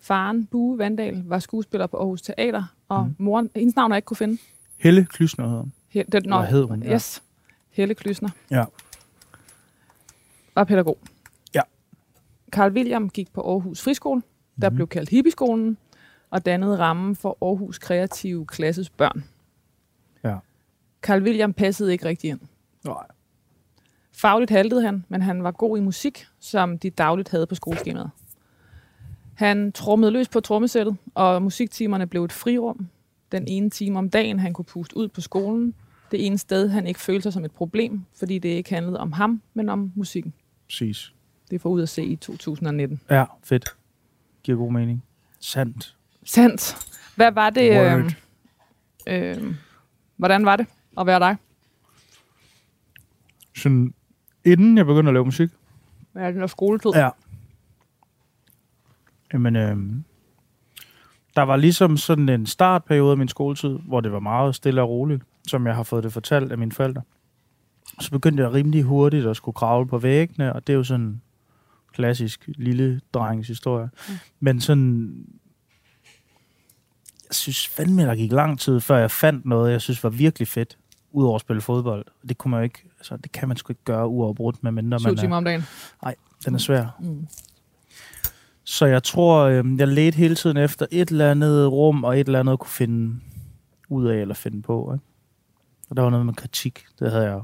Faren, Bue Vandal, var skuespiller på Aarhus Teater, og Mm. moren, hendes navn er jeg ikke kunne finde. Helle Klysner hedder hun. He, det, Hvad hed hun? Ja. Yes. Helle Klysner. Ja. Var pædagog. Ja. Carl William gik på Aarhus Friskole, der Mhm. blev kaldt Hippieskolen, og dannede rammen for Aarhus Kreative Klasses børn. Ja. Carl William passede ikke rigtig ind. Nej. Fagligt haltede han, men han var god i musik, som de dagligt havde på skoleskemaet. Han trommede løs på trommesættet, og musiktimerne blev et frirum. Den ene time om dagen, han kunne puste ud på skolen. Det ene sted, han ikke følte sig som et problem, fordi det ikke handlede om ham, men om musikken. Præcis. Det får ud at se i 2019. Ja, fedt. Giver god mening. Sandt. Sandt. Hvad var det? Word. Øh, øh, hvordan var det at være dig? Sådan, inden jeg begyndte at lave musik, Hvad er den der skoletid? Ja. Jamen, øhm, der var ligesom sådan en startperiode af min skoletid, hvor det var meget stille og roligt, som jeg har fået det fortalt af mine forældre. Så begyndte jeg rimelig hurtigt at skulle kravle på væggene, og det er jo sådan klassisk lille drengs historie. Mm. Men sådan, jeg synes fandme, der gik lang tid, før jeg fandt noget, jeg synes var virkelig fedt, udover at spille fodbold. Det kunne man jo ikke, altså, det kan man sgu ikke gøre uafbrudt, medmindre Syv man timer er, om dagen. den er svær. Mm. Så jeg tror, øh, jeg ledte hele tiden efter et eller andet rum, og et eller andet at kunne finde ud af eller finde på. Ikke? Og der var noget med kritik. Det havde jeg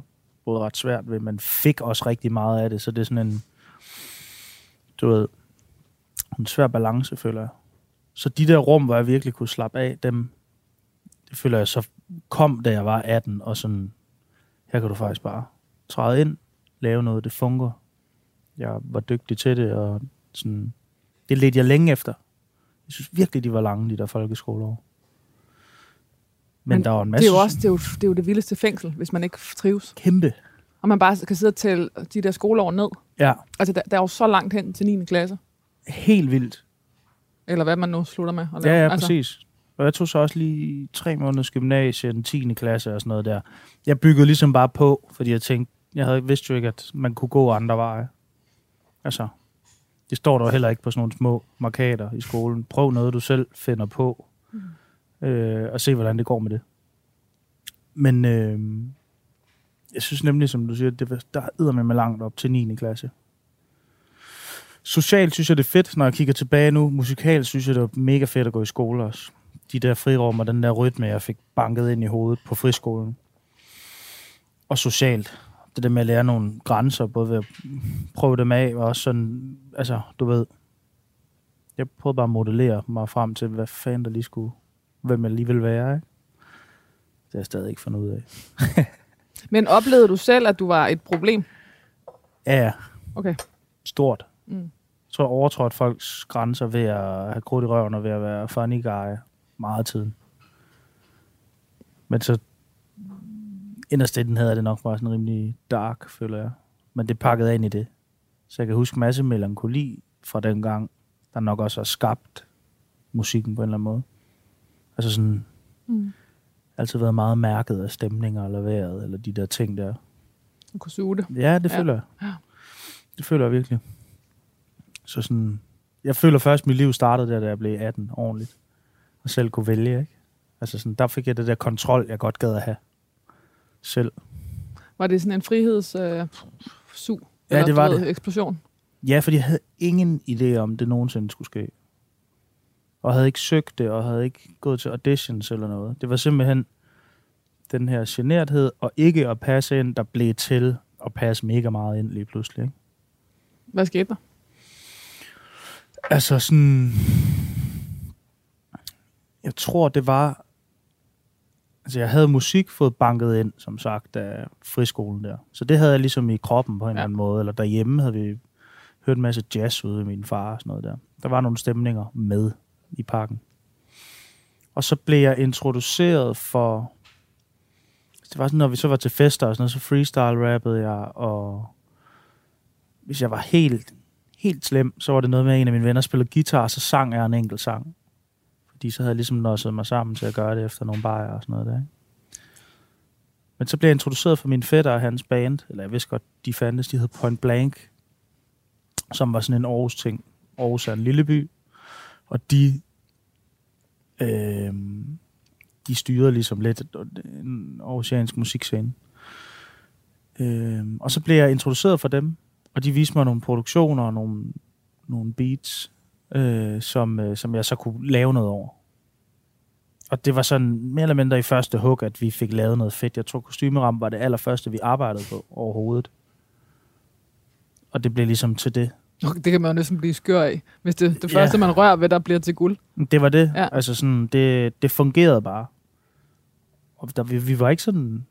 både ret svært ved, men fik også rigtig meget af det. Så det er sådan en, du ved, en svær balance, føler jeg. Så de der rum, hvor jeg virkelig kunne slappe af, dem, det føler jeg så kom, da jeg var 18, og sådan, her kan du faktisk bare træde ind, lave noget, det fungerer. Jeg var dygtig til det, og sådan, det ledte jeg længe efter. Jeg synes virkelig, de var lange, de der folkeskoleår. Men, Men der var en Det masse er, jo også, det, er jo, det er jo det vildeste fængsel, hvis man ikke trives. kæmpe. Og man bare kan sidde og tælle de der skoleår ned. Ja, Altså, der, der er jo så langt hen til 9. klasse. helt vildt. Eller hvad man nu slutter med. At Ja, lave. ja, altså, præcis. Og jeg tog så også lige tre måneders gymnasie, den 10. klasse og sådan noget der. Jeg byggede ligesom bare på, fordi jeg tænkte, jeg havde vidst jo ikke, at man kunne gå andre veje. Altså, det står der jo heller ikke på sådan nogle små markader i skolen. Prøv noget, du selv finder på, mm øh, og se, hvordan det går med det. Men øh, jeg synes nemlig, som du siger, det, der er med langt op til 9. klasse. Socialt synes jeg, det er fedt, når jeg kigger tilbage nu. Musikalt synes jeg, det var mega fedt at gå i skole også. De der frirum og den der rytme, jeg fik banket ind i hovedet på friskolen. Og socialt. Det der med at lære nogle grænser, både ved at prøve dem af, og også sådan, altså, du ved, jeg prøvede bare at modellere mig frem til, hvad fanden der lige skulle, hvem jeg lige vil være, ikke? Det har jeg stadig ikke fundet ud af. Men oplevede du selv, at du var et problem? Ja. Okay. Stort. Mm. Så jeg overtrådte folks grænser ved at have krudt i røven og ved at være funny guy meget tiden. Men så inderst den havde det nok bare sådan rimelig dark, føler jeg. Men det pakkede ind i det. Så jeg kan huske masse melankoli fra den gang, der nok også har skabt musikken på en eller anden måde. Altså sådan, mm. altid været meget mærket af stemninger eller vejret, eller de der ting der. Du kunne suge det. Ja, det føler ja. jeg. Det føler jeg virkelig. Så sådan, jeg føler først, at mit liv startede der, da jeg blev 18 ordentligt. Og selv kunne vælge, ikke? Altså sådan, der fik jeg det der kontrol, jeg godt gad at have selv. Var det sådan en friheds øh, sug? Ja, det var det. Eksplosion? Ja, fordi jeg havde ingen idé om, det nogensinde skulle ske. Og havde ikke søgt det, og havde ikke gået til auditions eller noget. Det var simpelthen den her generthed, og ikke at passe ind, der blev til at passe mega meget ind lige pludselig. Ikke? Hvad skete der? Altså sådan... Jeg tror, det var... Altså, jeg havde musik fået banket ind, som sagt, af friskolen der. Så det havde jeg ligesom i kroppen på en ja. eller anden måde. Eller derhjemme havde vi hørt en masse jazz ude med min far og sådan noget der. Der var nogle stemninger med i parken. Og så blev jeg introduceret for... Det var sådan, når vi så var til fester og sådan noget, så freestyle-rappede jeg, og hvis jeg var helt helt slem, så var det noget med, at en af mine venner spillede guitar, og så sang jeg en enkelt sang. Fordi så havde jeg ligesom nosset mig sammen til at gøre det efter nogle bajer og sådan noget der. Ikke? Men så blev jeg introduceret for min fætter og hans band, eller jeg vidste godt, de fandtes, de hed Point Blank, som var sådan en Aarhus ting. Aarhus er en lille by, og de, øh, de styrede ligesom lidt en oceansk musikscene. Øh, og så blev jeg introduceret for dem, og de viste mig nogle produktioner og nogle, nogle beats, øh, som, øh, som jeg så kunne lave noget over. Og det var sådan mere eller mindre i første hug, at vi fik lavet noget fedt. Jeg tror, kostymeram var det allerførste, vi arbejdede på overhovedet. Og det blev ligesom til det. Okay, det kan man jo næsten blive skør af, hvis det det første, ja. man rører ved, der bliver til guld. Det var det. Ja. Altså sådan, det, det fungerede bare. Og der, vi, vi var ikke sådan...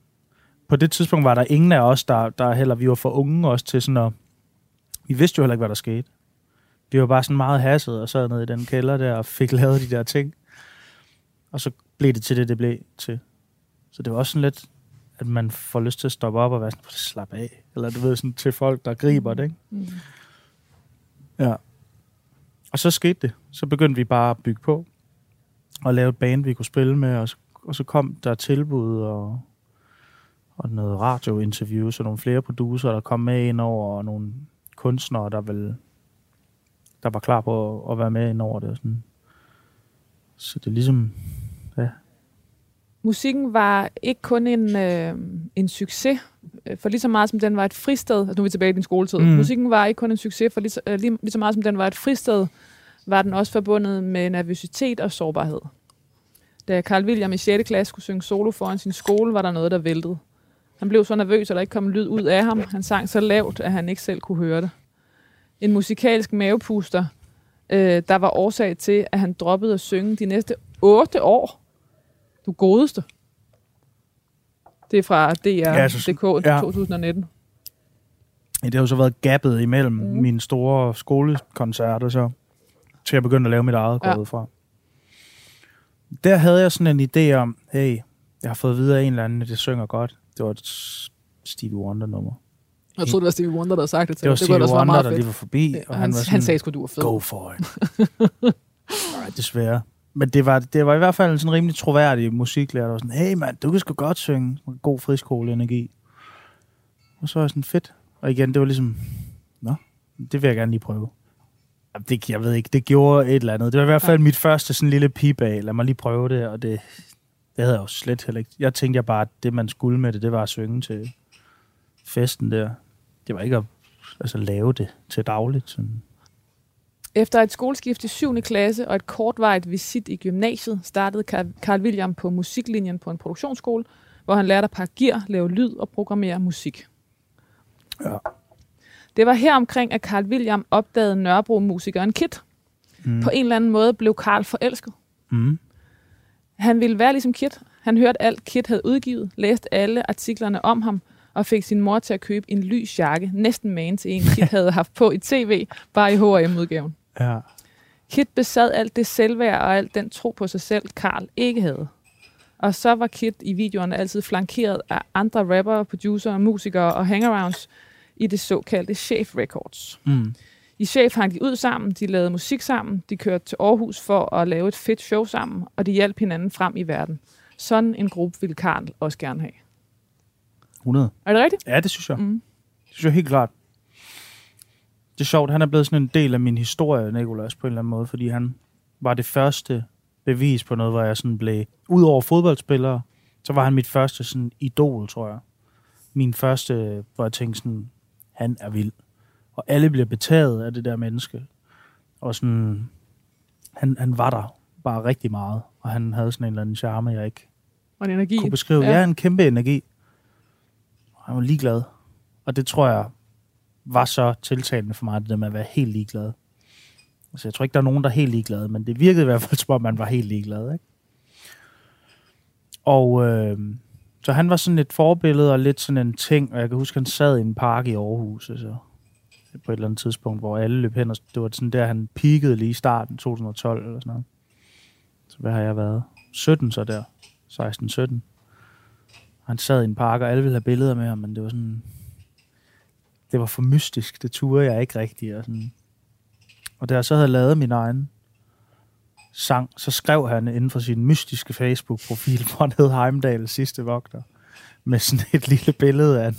På det tidspunkt var der ingen af os, der, der heller... Vi var for unge også til sådan at vi vidste jo heller ikke, hvad der skete. Vi var bare sådan meget hasset og sad nede i den kælder der og fik lavet de der ting. Og så blev det til det, det blev til. Så det var også sådan lidt, at man får lyst til at stoppe op og være sådan, slap af. Eller du ved, sådan til folk, der griber det, ikke? Mm. Ja. Og så skete det. Så begyndte vi bare at bygge på. Og lave et band, vi kunne spille med. Og så, og så kom der tilbud og, og noget radiointerview, så nogle flere producer, der kom med ind over, og nogle kunstnere, der, vil, der var klar på at, at være med ind over det. Sådan. Så det er ligesom. Musikken var ikke kun en, øh, en succes, øh, for lige så meget som den var et fristed, altså nu er vi tilbage i din skoletid, mm. musikken var ikke kun en succes, for lige, så, øh, lige, lige så meget som den var et fristed, var den også forbundet med nervøsitet og sårbarhed. Da Carl William i 6. klasse skulle synge solo foran sin skole, var der noget, der væltede. Han blev så nervøs, at der ikke kom lyd ud af ham. Han sang så lavt, at han ikke selv kunne høre det. En musikalsk mavepuster, øh, der var årsag til, at han droppede at synge de næste otte år. Du godeste. Det er fra DR.dk ja, altså, ja. 2019. Ja, det har jo så været gappet imellem mm. mine store skolekoncerter, så til at begynde at lave mit eget ja. fra. Der havde jeg sådan en idé om, hey, jeg har fået videre en eller anden, jeg synger godt. Det var et Stevie Wonder-nummer. Jeg troede, det var Stevie Wonder, der havde sagt det til Det var Stevie det Wonder, der lige var forbi. Og han, han, var sådan, han sagde sgu, du var fed. Go for it. Nej, desværre. Men det var, det var i hvert fald en sådan rimelig troværdig musiklærer, der var sådan, hey mand, du kan sgu godt synge. God friskoleenergi. Og så var jeg sådan, fedt. Og igen, det var ligesom, nå, det vil jeg gerne lige prøve. Jamen, Det, jeg ved ikke, det gjorde et eller andet. Det var i hvert fald mit første sådan lille pip af. Lad mig lige prøve det, og det, det havde jeg jo slet heller ikke. Jeg tænkte jeg bare, at det man skulle med det, det var at synge til festen der. Det var ikke at altså, lave det til dagligt. Sådan. Efter et skoleskift i 7. klasse og et kortvarigt visit i gymnasiet, startede Carl William på musiklinjen på en produktionsskole, hvor han lærte at pakke gear, lave lyd og programmere musik. Ja. Det var her omkring, at Carl William opdagede Nørrebro-musikeren Kit. Mm. På en eller anden måde blev Carl forelsket. Mm. Han ville være ligesom Kit. Han hørte alt, Kit havde udgivet, læste alle artiklerne om ham, og fik sin mor til at købe en lys jakke, næsten magen til en, Kit havde haft på i tv, bare i H&M-udgaven. Ja. Kit besad alt det selvværd og alt den tro på sig selv, Karl ikke havde. Og så var Kit i videoerne altid flankeret af andre rapper, producer, musikere og hangarounds i det såkaldte Chef Records. Mm. I Chef hang de ud sammen, de lavede musik sammen, de kørte til Aarhus for at lave et fedt show sammen, og de hjalp hinanden frem i verden. Sådan en gruppe ville Karl også gerne have. 100. Er det rigtigt? Ja, det synes jeg. Mm. Det synes jeg helt klart. Det er sjovt, han er blevet sådan en del af min historie, Nikolas, på en eller anden måde, fordi han var det første bevis på noget, hvor jeg sådan blev, udover fodboldspillere, så var han mit første sådan idol, tror jeg. Min første, hvor jeg tænkte sådan, han er vild. Og alle bliver betaget af det der menneske. Og sådan, han, han var der bare rigtig meget, og han havde sådan en eller anden charme, jeg ikke Og en energi. kunne beskrive. Ja. Ja, en kæmpe energi. Han var ligeglad. Og det tror jeg var så tiltalende for mig, det der med at være helt ligeglad. Altså, jeg tror ikke, der er nogen, der er helt ligeglade, men det virkede i hvert fald, som om man var helt ligeglad. Ikke? Og øh, så han var sådan et forbillede og lidt sådan en ting, og jeg kan huske, han sad i en park i Aarhus, altså, på et eller andet tidspunkt, hvor alle løb hen, og det var sådan der, han peakede lige i starten, 2012 eller sådan noget. Så hvad har jeg været? 17 så der. 16-17. Han sad i en park, og alle ville have billeder med ham, men det var sådan... Det var for mystisk. Det turde jeg ikke rigtigt. Og, sådan. og da jeg så havde lavet min egen sang, så skrev han inden for sin mystiske Facebook-profil, hvor han hed Heimdal sidste vogter, med sådan et lille billede af en,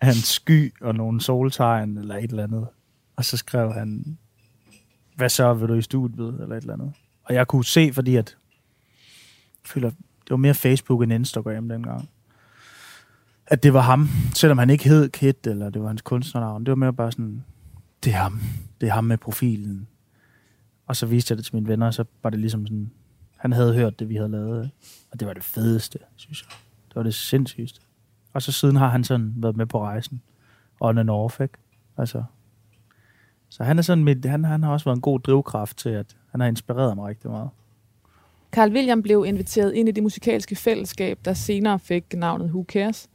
af en sky og nogle soltegn eller et eller andet. Og så skrev han, hvad så vil du i studiet, eller et eller andet. Og jeg kunne se, fordi at jeg føler, det var mere Facebook end Instagram dengang. At det var ham, selvom han ikke hed Kit, eller det var hans kunstnernavn. Det var mere bare sådan, det er ham. Det er ham med profilen. Og så viste jeg det til mine venner, og så var det ligesom sådan, han havde hørt det, vi havde lavet. Og det var det fedeste, synes jeg. Det var det sindssygeste. Og så siden har han sådan været med på rejsen. On and off, ikke? Altså, så han er sådan mit, han, han har også været en god drivkraft til, at han har inspireret mig rigtig meget. Carl William blev inviteret ind i det musikalske fællesskab, der senere fik navnet Who Cares.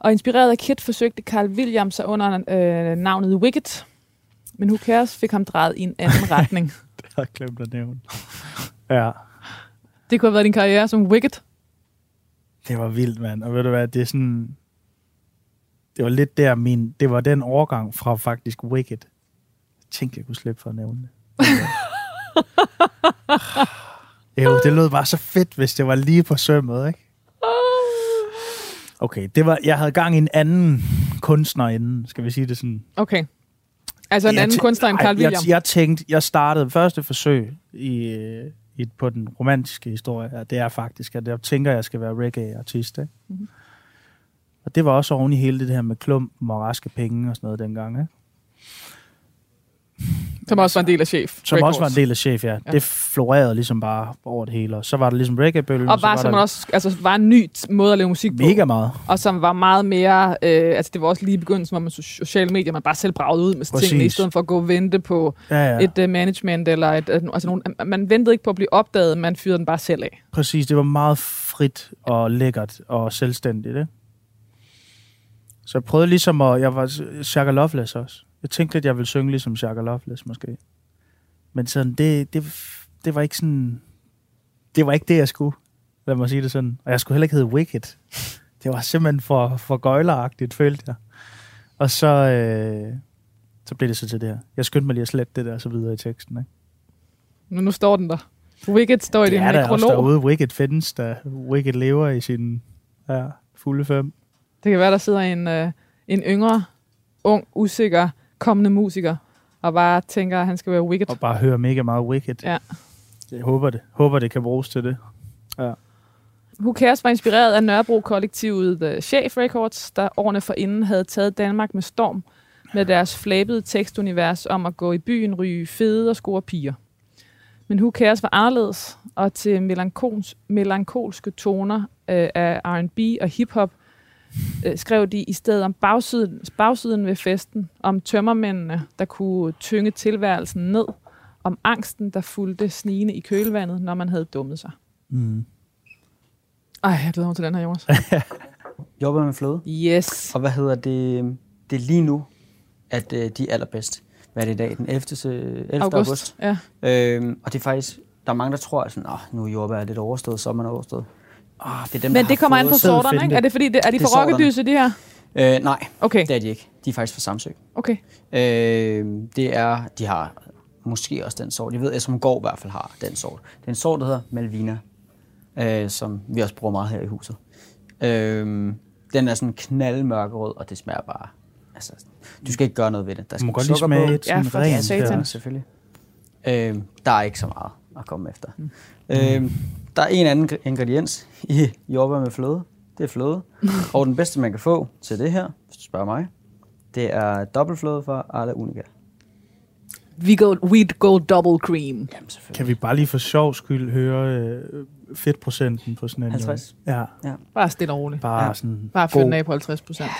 Og inspireret af Kit forsøgte Carl William sig under øh, navnet Wicked. Men Cares fik ham drejet i en anden retning. Det har jeg glemt at nævne. Ja, Det kunne have været din karriere som Wicked. det var vildt, mand. Og ved du hvad, det er sådan... Det var lidt der min... Det var den overgang fra faktisk Wicked. Jeg tænkte, jeg kunne slippe for at nævne det. jo, det lød bare så fedt, hvis det var lige på sømmet, ikke? Okay, det var, jeg havde gang i en anden kunstner inden, skal vi sige det sådan. Okay. Altså en Jeg anden kunstner end Carl William. Jeg, jeg tænkte, jeg startede første forsøg i, øh, i, på den romantiske historie, og det er faktisk, at jeg tænker, at jeg skal være reggae-artist. Ikke? Mhm. Mm-hmm. Og det var også oven i hele det her med klumpen og raske penge og sådan noget dengang. Ikke? Som også var en del af chef. Som Records. også var en del af chef, ja. Ja. Det florerede ligesom bare over det hele. Og så var der ligesom reggae-bølgen. Og så bare var som der også altså, var en ny måde at lave musik på. mega meget. Og som var meget mere, øh, altså det var også lige i begyndelsen, hvor man so- sociale medier, man bare selv bragede ud med Præcis. tingene, i stedet for at gå og vente på Ja, ja. et uh, management, eller et, uh, altså nogen, man ventede ikke på at blive opdaget, man fyrede den bare selv af. Præcis, det var meget frit og lækkert og selvstændigt, ikke? Så jeg prøvede ligesom at... Jeg var Shaka Loveless også. Jeg tænkte lidt, jeg ville synge ligesom Shaka Loveless, måske. Men sådan, det, det, det var ikke sådan... Det var ikke det, jeg skulle. Lad mig sige det sådan. Og jeg skulle heller ikke hedde Wicked. Det var simpelthen for, for gøjleragtigt, følte jeg. Og så, øh, så blev det så til det her. Jeg skyndte mig lige at slette det der, så videre i teksten, ikke? Men nu står den der. Wicked står i Det din er der også nekrolog. derude. Wicked findes der. Wicked lever i sin ja, fulde fem. Det kan være, der sidder en, øh, en yngre, ung, usikker, kommende musiker, og bare tænker, at han skal være Wicked. Og bare høre mega meget Wicked. Ja. Jeg håber det. Håber, det kan bruges til det. Who Cares var inspireret af Nørrebro-kollektivet The Chef Records, der årene forinden havde taget Danmark med storm med deres flabede tekstunivers om at gå i byen, ryge fede og score piger. Men Who Cares var anderledes, og til melankolsk, melankolske toner øh, af R&B og hiphop øh, skrev de i stedet om bagsiden, bagsiden ved festen, om tømmermændene, der kunne tynge tilværelsen ned, om angsten, der fulgte snigende i kølvandet, når man havde dummet sig. Mm. Ej, jeg glæder mig til den her, Jonas. Jobber med fløde. Yes. Og hvad hedder det? Det er lige nu, at øh, de er allerbedst. Hvad er det i dag? Den 11. se- 11. august. August. Ja. Øhm, og det er faktisk, der er mange, der tror, at sådan, nu er jordbær lidt overstået, sommeren er overstået. Oh, det er dem, Men der det kommer an på sorterne, ikke? Er det fordi, det, er de Det for rokkedyse, de her? Øh, nej, Okay, det er de ikke. De er faktisk fra Samsø. okay. Øh, det er, de har måske også den sort. Jeg ved, at som går i hvert fald har den sort. Det er en sort, der hedder Malvina, øh, som vi også bruger meget her i huset. Øh, den er sådan knaldmørkerød, og det smager bare... Altså, du skal ikke gøre noget ved det. Der skal må godt lige smage på. et Ja, sådan for rent. Ja, selvfølgelig. Øh, der er ikke så meget at komme efter. Mm. Øh, der er en anden gr- ingrediens i jordbær med fløde. Det er fløde. og den bedste, man kan få til det her, hvis du spørger mig, det er dobbeltfløde fra Arla Unica. We go, wheat gold double cream. Jamen. Kan vi bare lige for sjov skyld høre øh, fedtprocenten på sådan en? 50. Ja, Bare stille og roligt. bare Ja. sådan Bare fyr den af på 50 procent.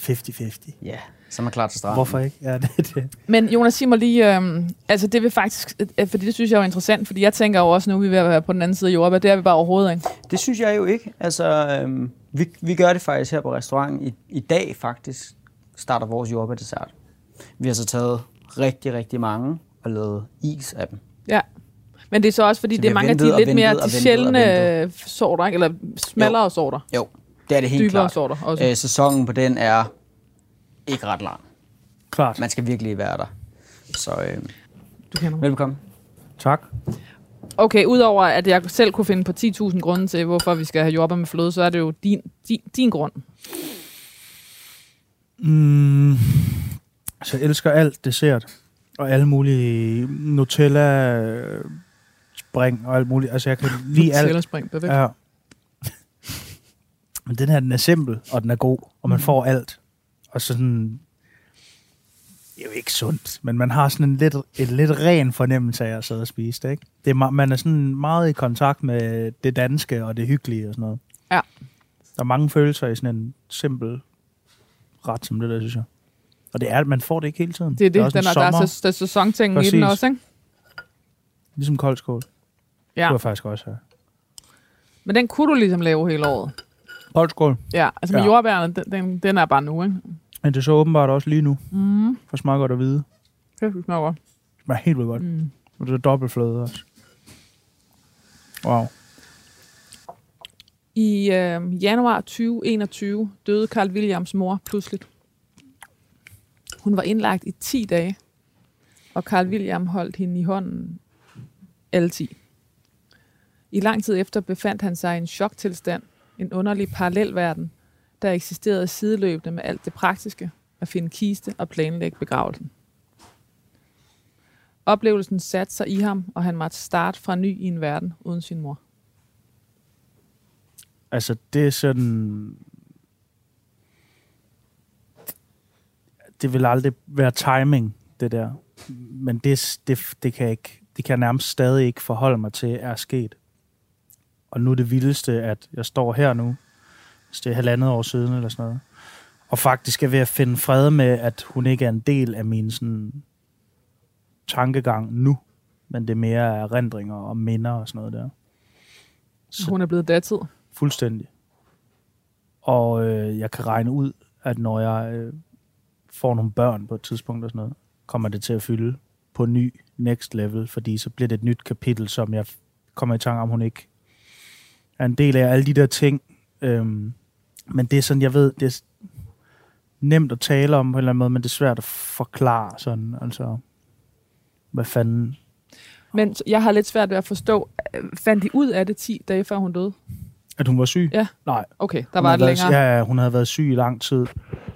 50-50. Ja, så er man klar til stranden. Hvorfor ikke? Ja, det det. Men Jonas, sig mig lige, øhm, altså det vil faktisk, øh, fordi det synes jeg er jo interessant, fordi jeg tænker jo også nu, vi er ved at være på den anden side af jordbær, det er vi bare overhovedet ikke. Det synes jeg jo ikke. Altså, øhm, vi, vi gør det faktisk her på restauranten. I, I dag faktisk starter vores jordbærdessert. Vi har så taget rigtig, rigtig mange og lavet is af dem. Ja. Men det er så også, fordi Så det er mange af de lidt ventet mere de sjældne øh, sorter, ikke? eller smallere sorter. Jo, det er det helt Dybere klart. sorter også. Øh, sæsonen på den er ikke ret lang. Klart. Man skal virkelig være der. Så øh, Du kender mig. velkommen. Tak. Okay, udover at jeg selv kunne finde på 10.000 grunde til, hvorfor vi skal have jordbær med fløde, så er det jo din, din, din grund. Mm, så jeg elsker alt dessert. Og alle mulige Nutella, spring og alt muligt. Altså, jeg kan lide alt. Sælgerspring, perfekt. Ja. Men den her, den er simpel, og den er god, og man Mm. får alt. Og så sådan... Det er jo ikke sundt, men man har sådan en lidt, et lidt ren fornemmelse af at sidde og spise det, ikke? Det er, ma- man er sådan meget i kontakt med det danske og det hyggelige og sådan noget. Ja. Der er mange følelser i sådan en simpel ret som det der, synes jeg. Og det er, man får det ikke hele tiden. Det er det, den en er, der, er, der er sæsonting i den også, ikke? ligesom koldskål. Ja. Ja, Det var faktisk også her. men den kunne du ligesom lave hele året. Koldskål. Ja, altså med Ja. jordbærne, den, den, den er bare nu, ikke? Men det er så åbenbart også lige nu. Mm. For smager godt at vide. Det smager godt. Det smager helt vildt godt. Mm. Og det er dobbeltfløde også. Wow. I øh, januar 2021 døde Carl Williams mor pludseligt. Hun var indlagt i 10 dage, og Carl William holdt hende i hånden alle 10. I lang tid efter befandt han sig i en choktilstand, en underlig parallelverden, der eksisterede sideløbende med alt det praktiske, at finde kiste og planlægge begravelsen. Oplevelsen satte sig i ham, og han måtte starte fra ny i en verden uden sin mor. Altså, det er sådan... Det vil aldrig være timing, det der. Men det, det, det, kan jeg ikke, det kan jeg nærmest stadig ikke forholde mig til, er sket. Og nu er det vildeste, at jeg står her nu, det er halvandet år siden eller sådan noget, og faktisk er ved at finde fred med, at hun ikke er en del af min sådan, tankegang nu, men det er mere erindringer og minder og sådan noget der. Så Hun er blevet datid. Fuldstændig. Og øh, jeg kan regne ud, at når jeg øh, får nogle børn på et tidspunkt og sådan noget, kommer det til at fylde på ny next level, fordi så bliver det et nyt kapitel, som jeg kommer i tanke om, hun ikke er en del af alle de der ting. Øhm, men det er sådan, jeg ved, det er nemt at tale om på en eller anden måde, men det er svært at forklare sådan, altså, hvad fanden. Men jeg har lidt svært ved at forstå, øh, fandt de ud af det 10 dage før hun døde? At hun var syg? Ja. Nej. Okay, der Hun var det været, længere. Ja, hun havde været syg i lang tid.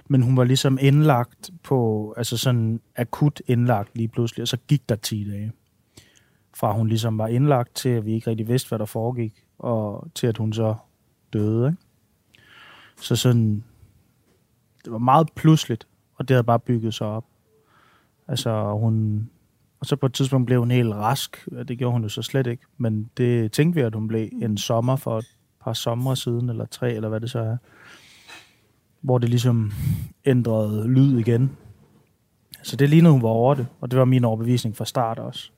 Men hun var ligesom indlagt på, altså sådan akut indlagt lige pludselig, og så gik der 10 dage. Fra hun ligesom var indlagt til, at vi ikke rigtig vidste, hvad der foregik, og til at hun så døde. Ikke? Så sådan, det var meget pludseligt, og det havde bare bygget sig op. Altså hun, og så på et tidspunkt blev hun helt rask, det gjorde hun jo så slet ikke, men det tænkte vi, at hun blev en sommer for et par sommer siden, eller tre, eller hvad det så er hvor det ligesom ændrede lyd igen. Så det lignede, hun var over det, og det var min overbevisning fra start også.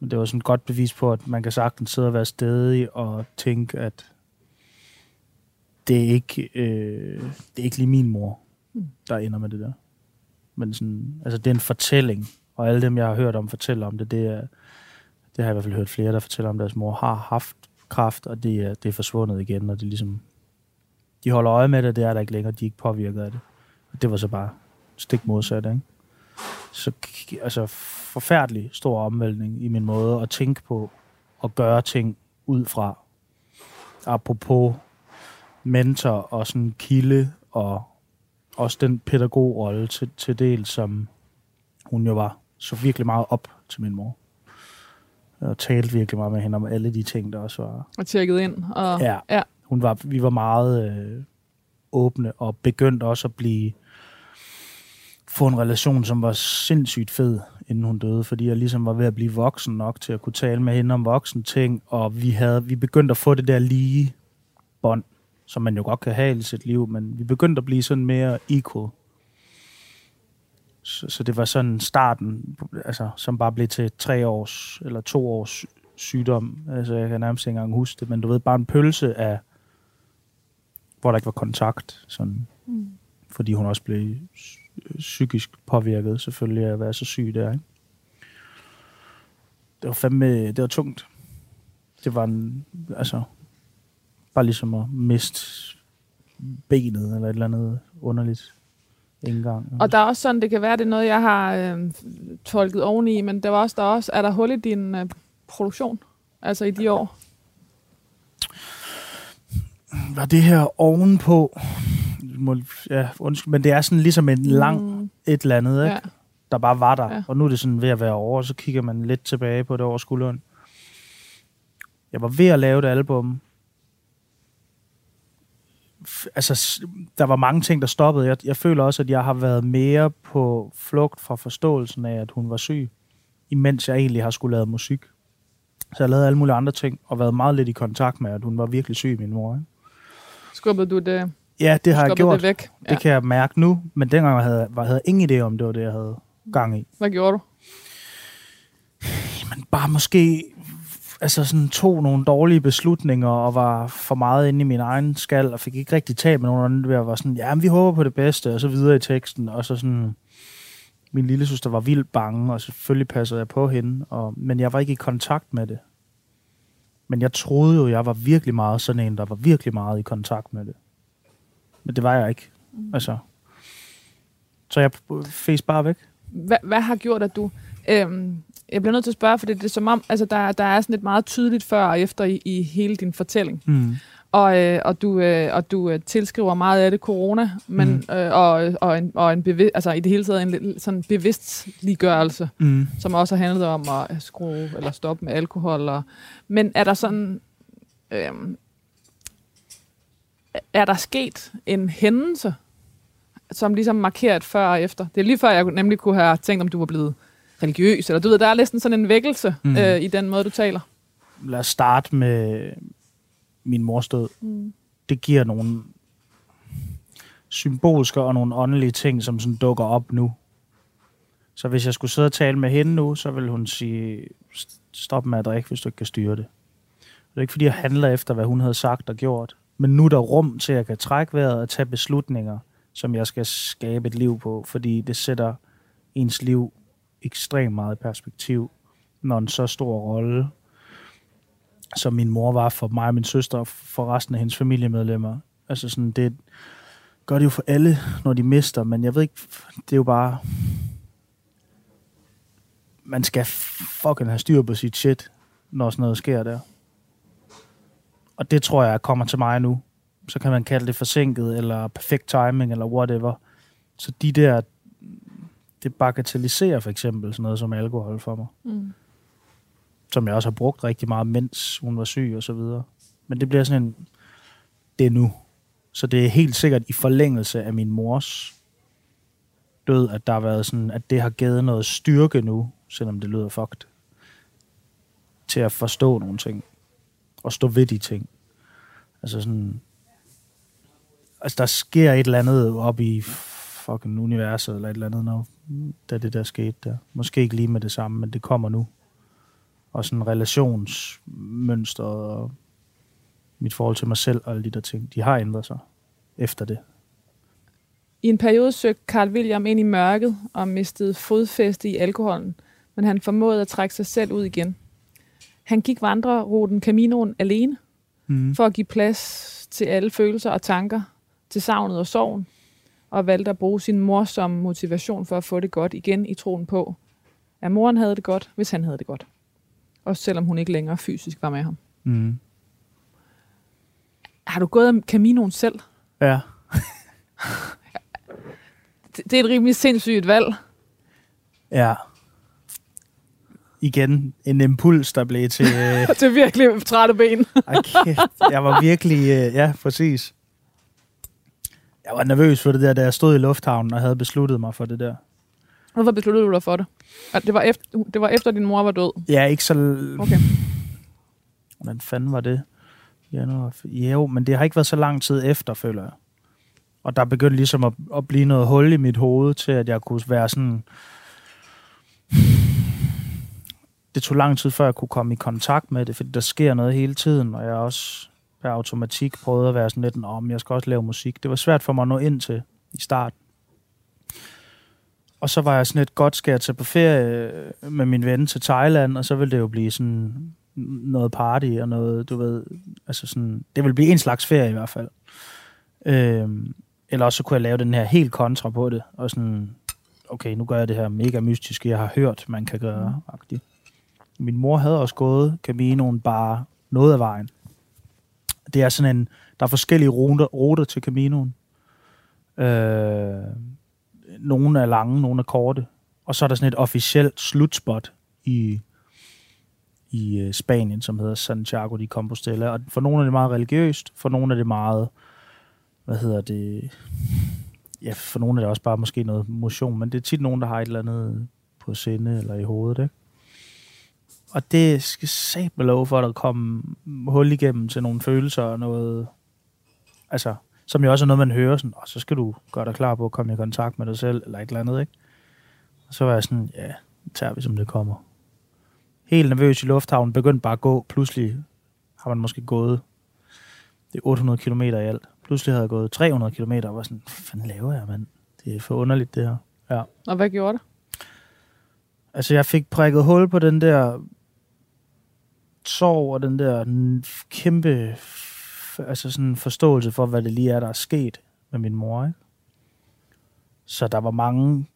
Men det var sådan et godt bevis på, at man kan sagtens sidde og være stedig og tænke, at det er ikke, øh, det er ikke lige min mor, der ender med det der. Men sådan, altså det er en fortælling, og alle dem, jeg har hørt om fortælle om det, det er, det har jeg i hvert fald hørt flere, der fortæller om, at deres mor har haft kraft, og det er, det er forsvundet igen, og det er ligesom, de holder øje med det, det er der ikke længere, de er ikke påvirket af det. Og det var så bare stik modsat, ikke? Så altså, forfærdelig stor omvæltning i min måde at tænke på og gøre ting ud fra. Apropos mentor og sådan kilde og også den pædagogrolle til, til del, som hun jo var så virkelig meget op til min mor. Og talte virkelig meget med hende om alle de ting, der også var Og tjekket ind. Og, Ja. ja. hun var, vi var meget øh, åbne og begyndte også at blive få en relation, som var sindssygt fed, inden hun døde, fordi jeg ligesom var ved at blive voksen nok til at kunne tale med hende om voksen ting, og vi havde vi begyndte at få det der lige bånd, som man jo godt kan have i sit liv, men vi begyndte at blive sådan mere equal. Så, så det var sådan starten, altså, som bare blev til tre års eller to års sygdom. Altså, jeg kan nærmest ikke engang huske det, men du ved, bare en pølse af, hvor der ikke var kontakt, sådan, Mm. fordi hun også blev psy- psykisk påvirket, selvfølgelig, af at være så syg der, ikke? Det var fandme, det var tungt. Det var en, altså, bare ligesom at miste benet, eller et eller andet underligt indgang. Og der er også sådan, det kan være, det er noget, jeg har øh, tolket oveni, men der var også, der er også, er der hul i din øh, produktion? Altså i de år? var det her ovenpå, må, ja, undskyld, men det er sådan ligesom en lang Mm, et eller andet, ikke? ja. der bare var der. Ja. Og nu er det sådan ved at være over, og så kigger man lidt tilbage på det over skulderen. Jeg var ved at lave et album. Altså, der var mange ting, der stoppede. Jeg, jeg føler også, at jeg har været mere på flugt fra forståelsen af, at hun var syg, imens jeg egentlig har skulle lave musik. Så jeg lavede alle mulige andre ting, og været meget lidt i kontakt med, at hun var virkelig syg, min mor. Ikke? Skubbede du det, Ja, det har jeg gjort. det væk? Det ja. kan jeg mærke nu, men dengang havde jeg, havde ingen idé om, det var det, jeg havde gang i. Hvad gjorde du? Men bare måske altså sådan tog nogle dårlige beslutninger og var for meget inde i min egen skal og fik ikke rigtig talt med nogen andre at være sådan, ja, men vi håber på det bedste, og så videre i teksten, og så sådan, min lille søster var vildt bange, og selvfølgelig passede jeg på hende, og, men jeg var ikke i kontakt med det. Men jeg troede jo, jeg var virkelig meget sådan en, der var virkelig meget i kontakt med det. Men det var jeg ikke. Altså. Så jeg fæs bare væk. Hvad, hvad har gjort, at du... Øhm, jeg bliver nødt til at spørge, for det, er som om, altså der, der er sådan et meget tydeligt før og efter i, i hele din fortælling. Mm. Og, øh, og du, øh, og du øh, tilskriver meget af det corona, men, Mm. øh, og, og, en, og en bevid, altså i det hele taget en sådan bevidstliggørelse, Mm. som også har handlet om at skrue eller stoppe med alkohol. Og, men er der sådan... Øh, er der sket en hændelse, som ligesom markerer et før og efter? Det er lige før, jeg nemlig kunne have tænkt, om du var blevet religiøs, eller du ved, der er næsten sådan en vækkelse Mm. øh, i den måde, du taler. lad os starte med min mors død. Mm. Det giver nogle symbolske og nogle åndelige ting, som sådan dukker op nu. Så hvis jeg skulle sidde og tale med hende nu, så ville hun sige, "St- stop med at drikke, hvis du ikke kan styre det. Det er ikke fordi, jeg handler efter, hvad hun havde sagt og gjort. Men nu er der rum til, at jeg kan trække vejret og tage beslutninger, som jeg skal skabe et liv på, fordi det sætter ens liv ekstremt meget perspektiv, når en så stor rolle som min mor var for mig og min søster og for resten af hendes familiemedlemmer. Altså sådan, det gør det jo for alle, når de mister, men jeg ved ikke, det er jo bare... man skal fucking have styr på sit shit, når sådan noget sker der. Og det tror jeg kommer til mig nu. Så kan man kalde det forsinket, eller perfekt timing, eller whatever. Så de der, det bagatelliserer for eksempel sådan noget som alkohol for mig. Mm. Som jeg også har brugt rigtig meget, mens hun var syg og så videre. Men det bliver sådan en, det er nu. Så det er helt sikkert i forlængelse af min mors død, at der har været sådan, at det har givet noget styrke nu, selvom det lyder fucked, til at forstå nogle ting. Og stå ved de ting. Altså sådan, altså der sker et eller andet op i fucking universet, eller et eller andet, når, da det der skete der. Måske ikke lige med det samme, men det kommer nu. Og sådan relationsmønster og mit forhold til mig selv og alle de der ting, de har ændret sig efter det. I en periode søgte Carl William ind i mørket og mistede fodfæste i alkoholen, men han formåede at trække sig selv ud igen. Han gik vandreruten Caminoen alene, Mm. for at give plads til alle følelser og tanker, til savnet og sorgen, og valgte at bruge sin mor som motivation for at få det godt igen i troen på, at moren havde det godt, hvis han havde det godt. Også selvom hun ikke længere fysisk var med ham. Mm. Har du gået Caminoen selv? Ja. Det er et rimelig sindssygt valg. Ja. Igen, en impuls, der blev til... Øh, Det er virkelig trætte ben. kæft, jeg var virkelig... Øh, ja, præcis. Jeg var nervøs for det der, da jeg stod i lufthavnen og havde besluttet mig for det der. Hvorfor besluttede du dig for det? At det, var efter, det var efter, din mor var død. Ja, ikke så... Okay. Hvordan fanden var det? Januar, f- jo, men det har ikke været så lang tid efter, føler jeg. Og der begyndte ligesom at, at blive noget hul i mit hoved til, at jeg kunne være sådan... Det tog lang tid, før jeg kunne komme i kontakt med det, fordi der sker noget hele tiden, og jeg også per automatik prøvede at være sådan lidt, om jeg skal også lave musik. Det var svært for mig at nå ind til i starten. Og så var jeg sådan lidt, godt skal jeg tage på ferie med min ven til Thailand, og så ville det jo blive sådan noget party og noget, du ved, altså sådan, det vil blive en slags ferie i hvert fald. Øhm, eller også så kunne jeg lave den her helt kontra på det, og sådan, okay, nu gør jeg det her mega mystiske, jeg har hørt, man kan gøre. Mm. Min mor havde også gået Caminoen bare noget af vejen. Det er sådan en, der er forskellige ruter, ruter til Caminoen. Øh, nogle er lange, nogle er korte. Og så er der sådan et officielt slutspot i, i øh, Spanien, som hedder Santiago de Compostela. Og for nogle er det meget religiøst, for nogle er det meget, hvad hedder det, ja, for nogle er det også bare måske noget motion, men det er tit nogen, der har et eller andet på sinde eller i hovedet, ikke? Og det skal satme lov for, at der komme hul igennem til nogle følelser og noget, altså, som jo også er noget, man hører sådan, og så skal du gøre dig klar på at komme i kontakt med dig selv, eller et eller andet, ikke? Og så var jeg sådan, ja, det tager vi, som det kommer. Helt nervøs i lufthavnen, begyndte bare at gå. Pludselig har man måske gået, det er 800 km i alt. Pludselig havde jeg gået 300 km, og var sådan, hvad fanden laver jeg, mand? Det er for underligt, det her. Ja. Og hvad gjorde det? Altså, jeg fik prikket hul på den der sorg og den der kæmpe altså sådan forståelse for, hvad det lige er, der er sket med min mor. Ikke? Så der var mange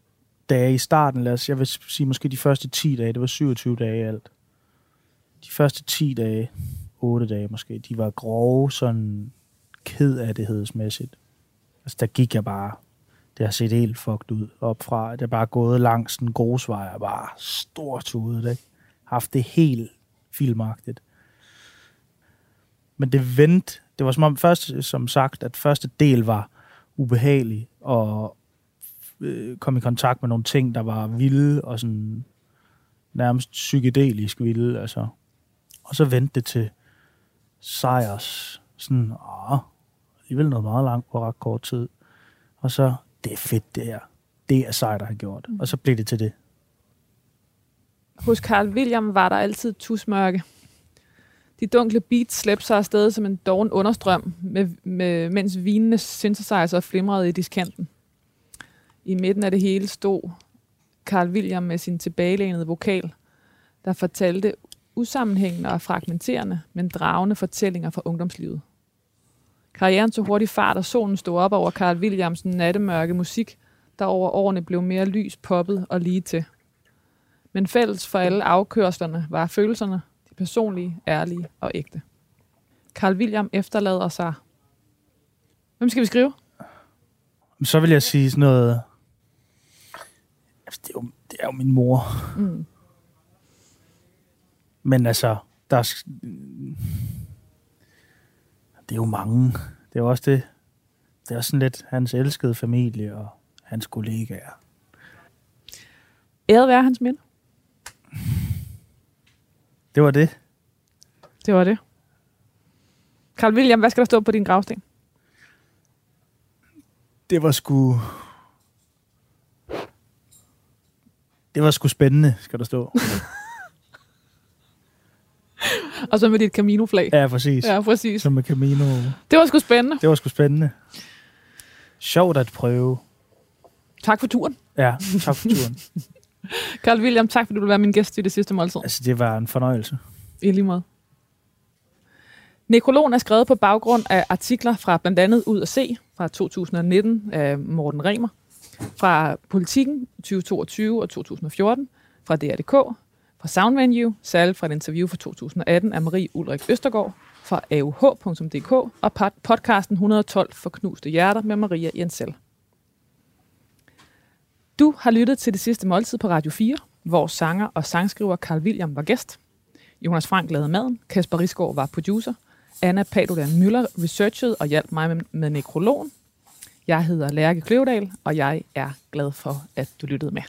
dage i starten, lad os, jeg vil sige måske de første 10 dage, det var 27 dage i alt. De første 10 dage, 8 dage måske, de var grove, sådan ked af det hedsmæssigt. Altså, der gik jeg bare det har set helt fucked ud op fra. Det er bare gået langs den grusvej og bare stort ude, ikke? Haft det helt filmagtigt. Men det vendte. Det var som om først, som sagt, at første del var ubehagelig og øh, kom i kontakt med nogle ting, der var vilde og sådan nærmest psykedelisk vilde. Altså. Og så vendte det til sejrs. Sådan, åh, alligevel noget meget langt på ret kort tid. Og så, det er fedt det her. Det er sejt at have gjort. Og så blev det til det. Hos Carl William var der altid tusmørke. De dunkle beats slæbte sig afsted som en doven understrøm, med, med, mens vinende synthesizer flimrede i diskanten. I midten af det hele stod Carl William med sin tilbagelænede vokal, der fortalte usammenhængende og fragmenterende, men dragende fortællinger fra ungdomslivet. Karrieren tog hurtigt fart, og solen stod op over Carl Williams nattemørke musik, der over årene blev mere lys, poppet og lige til. Men fælles for alle afkørslerne var følelserne, de personlige, ærlige og ægte. Carl William efterlader sig... Hvem skal vi skrive? Så vil jeg sige sådan noget... Altså, det er jo, det er jo min mor. Mm. Men altså, der er, det er jo mange. Det er jo også det. Det er sådan lidt hans elskede familie og hans kollegaer. Æret være hans minde. Det var det. Det var det. Carl William, hvad skal der stå på din gravsten? Det var sgu... Det var sgu spændende, skal der stå. Og så med dit Camino-flag. Ja, præcis. Ja. Ja, præcis. Som med Camino. Det var sgu spændende. Det var sgu spændende. Sjovt at prøve. Tak for turen. Ja, tak for turen. Carl William, tak fordi du ville være min gæst i det sidste måltid. altså, det var en fornøjelse. I lige måde. Nekrologen er skrevet på baggrund af artikler fra blandt andet Ud at se fra 2019 af Morten Remer, fra Politiken 2022 og 2014, fra DR.dk, fra Soundvenue, særligt fra et interview fra 2018 af Marie Ulrik Østergaard, fra auh.dk og pod- podcasten 112 for knuste hjerter med Maria Jensel. Du har lyttet til det sidste måltid på Radio 4, hvor sanger og sangskriver Carl William var gæst. Jonas Frank lavede maden, Kasper Risgaard var producer, Anna Paludan Møller researchede og hjalp mig med, med nekrologen. Jeg hedder Lærke Kløvedal, og jeg er glad for, at du lyttede med.